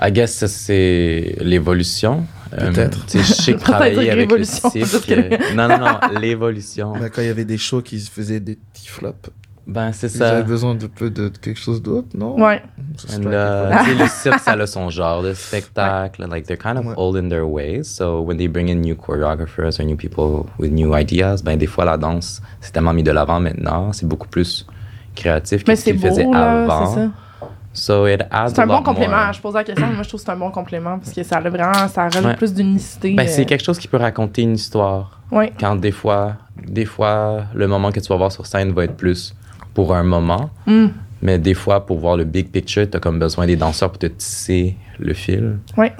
I guess c'est l'évolution. Euh, Peut-être. tu sais, je sais que Peut-être travailler avec le cirque. euh, Non, non, non, l'évolution. Mais quand il y avait des shows qui se faisaient des petits flops, Ben, c'est ça. besoin de peu de quelque chose d'autre, non? Ouais. C'est uh, tu sais, le cirque, ça a son genre de spectacle. Like, they're kind of Ouais. old in their ways. So, when they bring in new choreographers or new people with new ideas, ben, des fois, la danse, c'est tellement mis de l'avant maintenant. C'est beaucoup plus créatif que ce c'est qu'ils faisaient avant. c'est ça. So it adds C'est un bon complément. more. Je pose la question, mais moi je trouve que c'est un bon complément parce que ça a vraiment, ça rajoute Ouais. plus d'unicité. Ben, euh, c'est quelque chose qui peut raconter une histoire. Ouais. Quand des fois, des fois, le moment que tu vas voir sur scène va être plus pour un moment. Mm. Mais des fois, pour voir le big picture, tu as comme besoin des danseurs pour te tisser le fil. Ouais.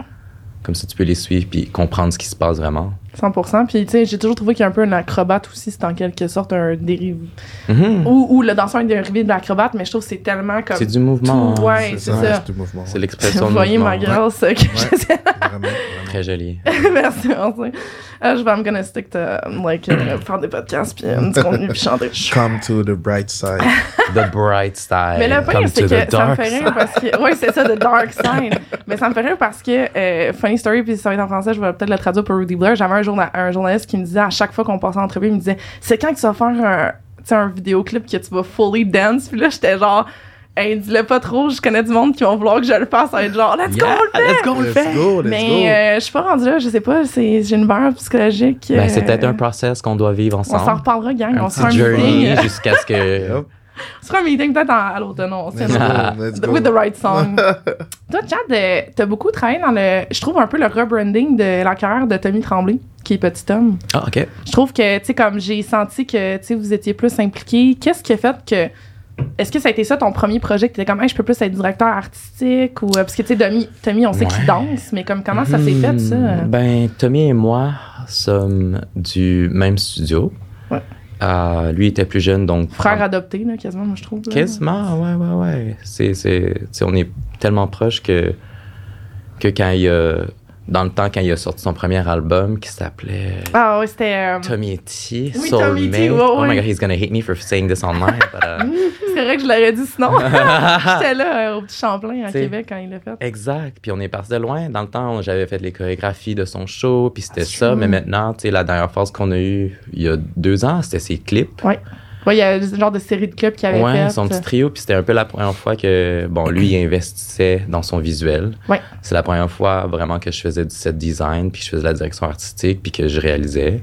Comme ça, tu peux les suivre puis comprendre ce qui se passe vraiment. 100%. Puis, tu sais, j'ai toujours trouvé qu'il y a un peu un acrobate aussi, c'est en quelque sorte un dérivé. Mhm. Ou, ou le danseur est dérivé de l'acrobate, mais je trouve que c'est tellement comme. C'est du mouvement. tout, ouais, c'est ça. C'est du mouvement. C'est ouais. l'expression Vous voyez mouvement. ma grâce euh, que j'essaie. Vraiment, vraiment. Très joli. merci, merci. Euh, je vais me gonna stick to, like, euh, faire des podcasts, puis euh, du contenu, puis chanter. Come to the bright side. The bright side. Mais le pire, c'est que ça me fait rire parce que. Oui, c'est ça, The Dark Side. Mais ça me fait rire parce que, euh, funny story, puis ça va être en français, je vais peut-être le traduire pour Rudy Blair. J'avais un, journa- un journaliste qui me disait à chaque fois qu'on passait en entrevue, il me disait C'est quand que tu vas faire un, un vidéoclip que tu vas fully dance? Puis là, j'étais genre Hey, dis-le pas trop, je connais du monde qui vont vouloir que je le fasse. Ça va être genre Let's go, Yeah, on le fait let's go, on le Let's fait. go, let's Mais euh, je suis pas rendue là, je sais pas, c'est- j'ai une barre psychologique. Ben, c'est euh, peut-être un process qu'on doit vivre On ensemble. s'en reparlera, gang. un on se journey euh, jusqu'à ce que. On se fera un meeting peut-être à l'automne. on pas. go. With the right song. Toi, Chad, euh, t'as beaucoup travaillé dans le. Je trouve un peu le rebranding de la carrière de Tommy Tremblay, qui est Petit Homme. Ah, ok. Je trouve que, tu sais, comme j'ai senti que, tu sais, vous étiez plus impliqué. Qu'est-ce qui a fait que. Est-ce que ça a été ça ton premier projet que t'étais comme, Hey, je peux plus être directeur artistique ou. euh, Parce que, tu sais, Tommy, Tommy, on sait qu'il danse, mais comme comment ça s'est fait, ça? Hmm, Ben, Tommy et moi sommes du même studio. Ouais. Euh, lui était plus jeune, donc. Frère adopté, là, quasiment, moi, je trouve. là. Quasiment, ouais, ouais, ouais. C'est, on est tellement proches que, que quand il a. Dans le temps, quand il a sorti son premier album qui s'appelait Ah, c'était. euh, Tommy et T, Oui, T, ouais, Oh my god, he's gonna hate me for saying this online. uh, C'est vrai que je l'aurais dit sinon. J'étais là, euh, au petit Champlain, à. Québec, quand il l'a fait. Exact. Puis on est parti de loin. Dans le temps, j'avais fait les chorégraphies de son show, puis c'était That's ça. true. Mais maintenant, tu sais, la dernière phase qu'on a eue il y a deux ans, c'était ses clips. Ouais, il y a ce genre de série de clips qu'il avait Ouais, fait. son petit trio. Puis c'était un peu la première fois que, bon, lui, il investissait dans son visuel. Ouais. C'est la première fois vraiment que je faisais du set design, puis je faisais la direction artistique, puis que je réalisais.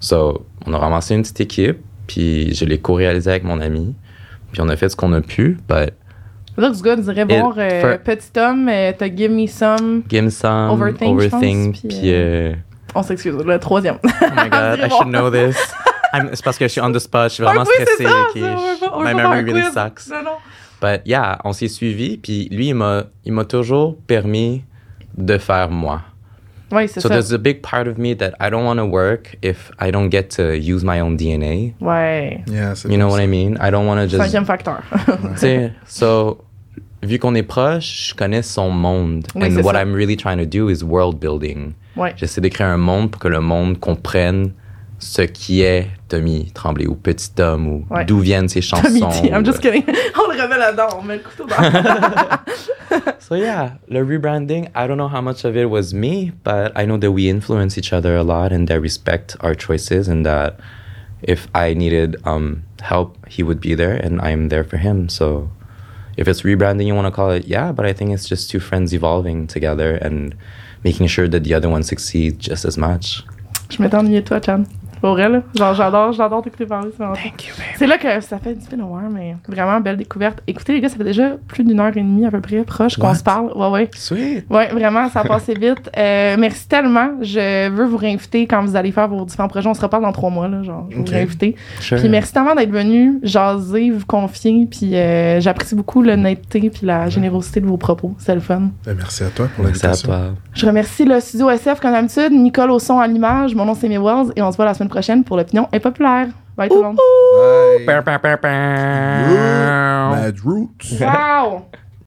So, on a ramassé une petite équipe, puis je l'ai co-réalisé avec mon ami. Puis on a fait ce qu'on a pu, but Looks good, dirais Et voir euh, Petit Homme, euh, t'as Give Me Some. give me some, Overthink, je pense, overthink, puis, puis... euh, On s'excuse, le troisième. Oh my god, I should know this. I'm- C'est parce que je suis on the spot, je suis vraiment Un quiz, stressé. c'est ça, ok, ça, My memory really quiz. sucks. Non, non. But yeah, on s'est suivi, puis lui, il m'a, il m'a toujours permis de faire moi. Oui, c'est So ça. there's a big part of me that I don't want to work if I don't get to use my own DNA. Ouais. Yeah, You know what ça. I mean? I don't want to just. Cinquième facteur. Tu sais, so, vu qu'on est proche, je connais son monde. Oui, And what ça. I'm really trying to do is world building. ouais. J'essaie de créer un monde pour que le monde comprenne ce qui est Tommy Tremblay ou Petit Homme ou Ouais. d'où viennent ses chansons. Tommy T, I'm just kidding. On le remet là-dedans, on met le couteau dans. So yeah, le rebranding, I don't know how much of it was me, but I know that we influence each other a lot and that respect our choices and that if I needed um, help, he would be there and I'm there for him. So if it's rebranding you want to call it, yeah, but I think it's just two friends evolving together and making sure that the other one succeeds just as much. Je m'étais ennuyée de toi, Chan. Pour vrai, là. Genre, j'adore, j'adore t'écouter parler. c'est vraiment- Thank you, babe. C'est là que ça fait du bien voir, mais vraiment belle découverte. Écoutez, les gars, ça fait déjà plus d'une heure et demie à peu près, proche qu'on se parle. Ouais, ouais. Sweet. Ouais, vraiment, ça a passé vite. Euh, merci tellement. Je veux vous réinviter quand vous allez faire vos différents projets. On se reparle dans trois mois, là, genre, je vais vous réinviter. Sure. Puis merci tellement d'être venu jaser, vous confier. Puis euh, j'apprécie beaucoup l'honnêteté puis la générosité de vos propos. C'est le fun. Ben, merci à toi pour Merci à l'invitation. toi. Je remercie le studio SF comme d'habitude, Nicole au son à l'image. Mon nom c'est Amy Wells et on se voit la semaine prochaine pour l'opinion impopulaire. Bye tout le monde. Bye. Wow!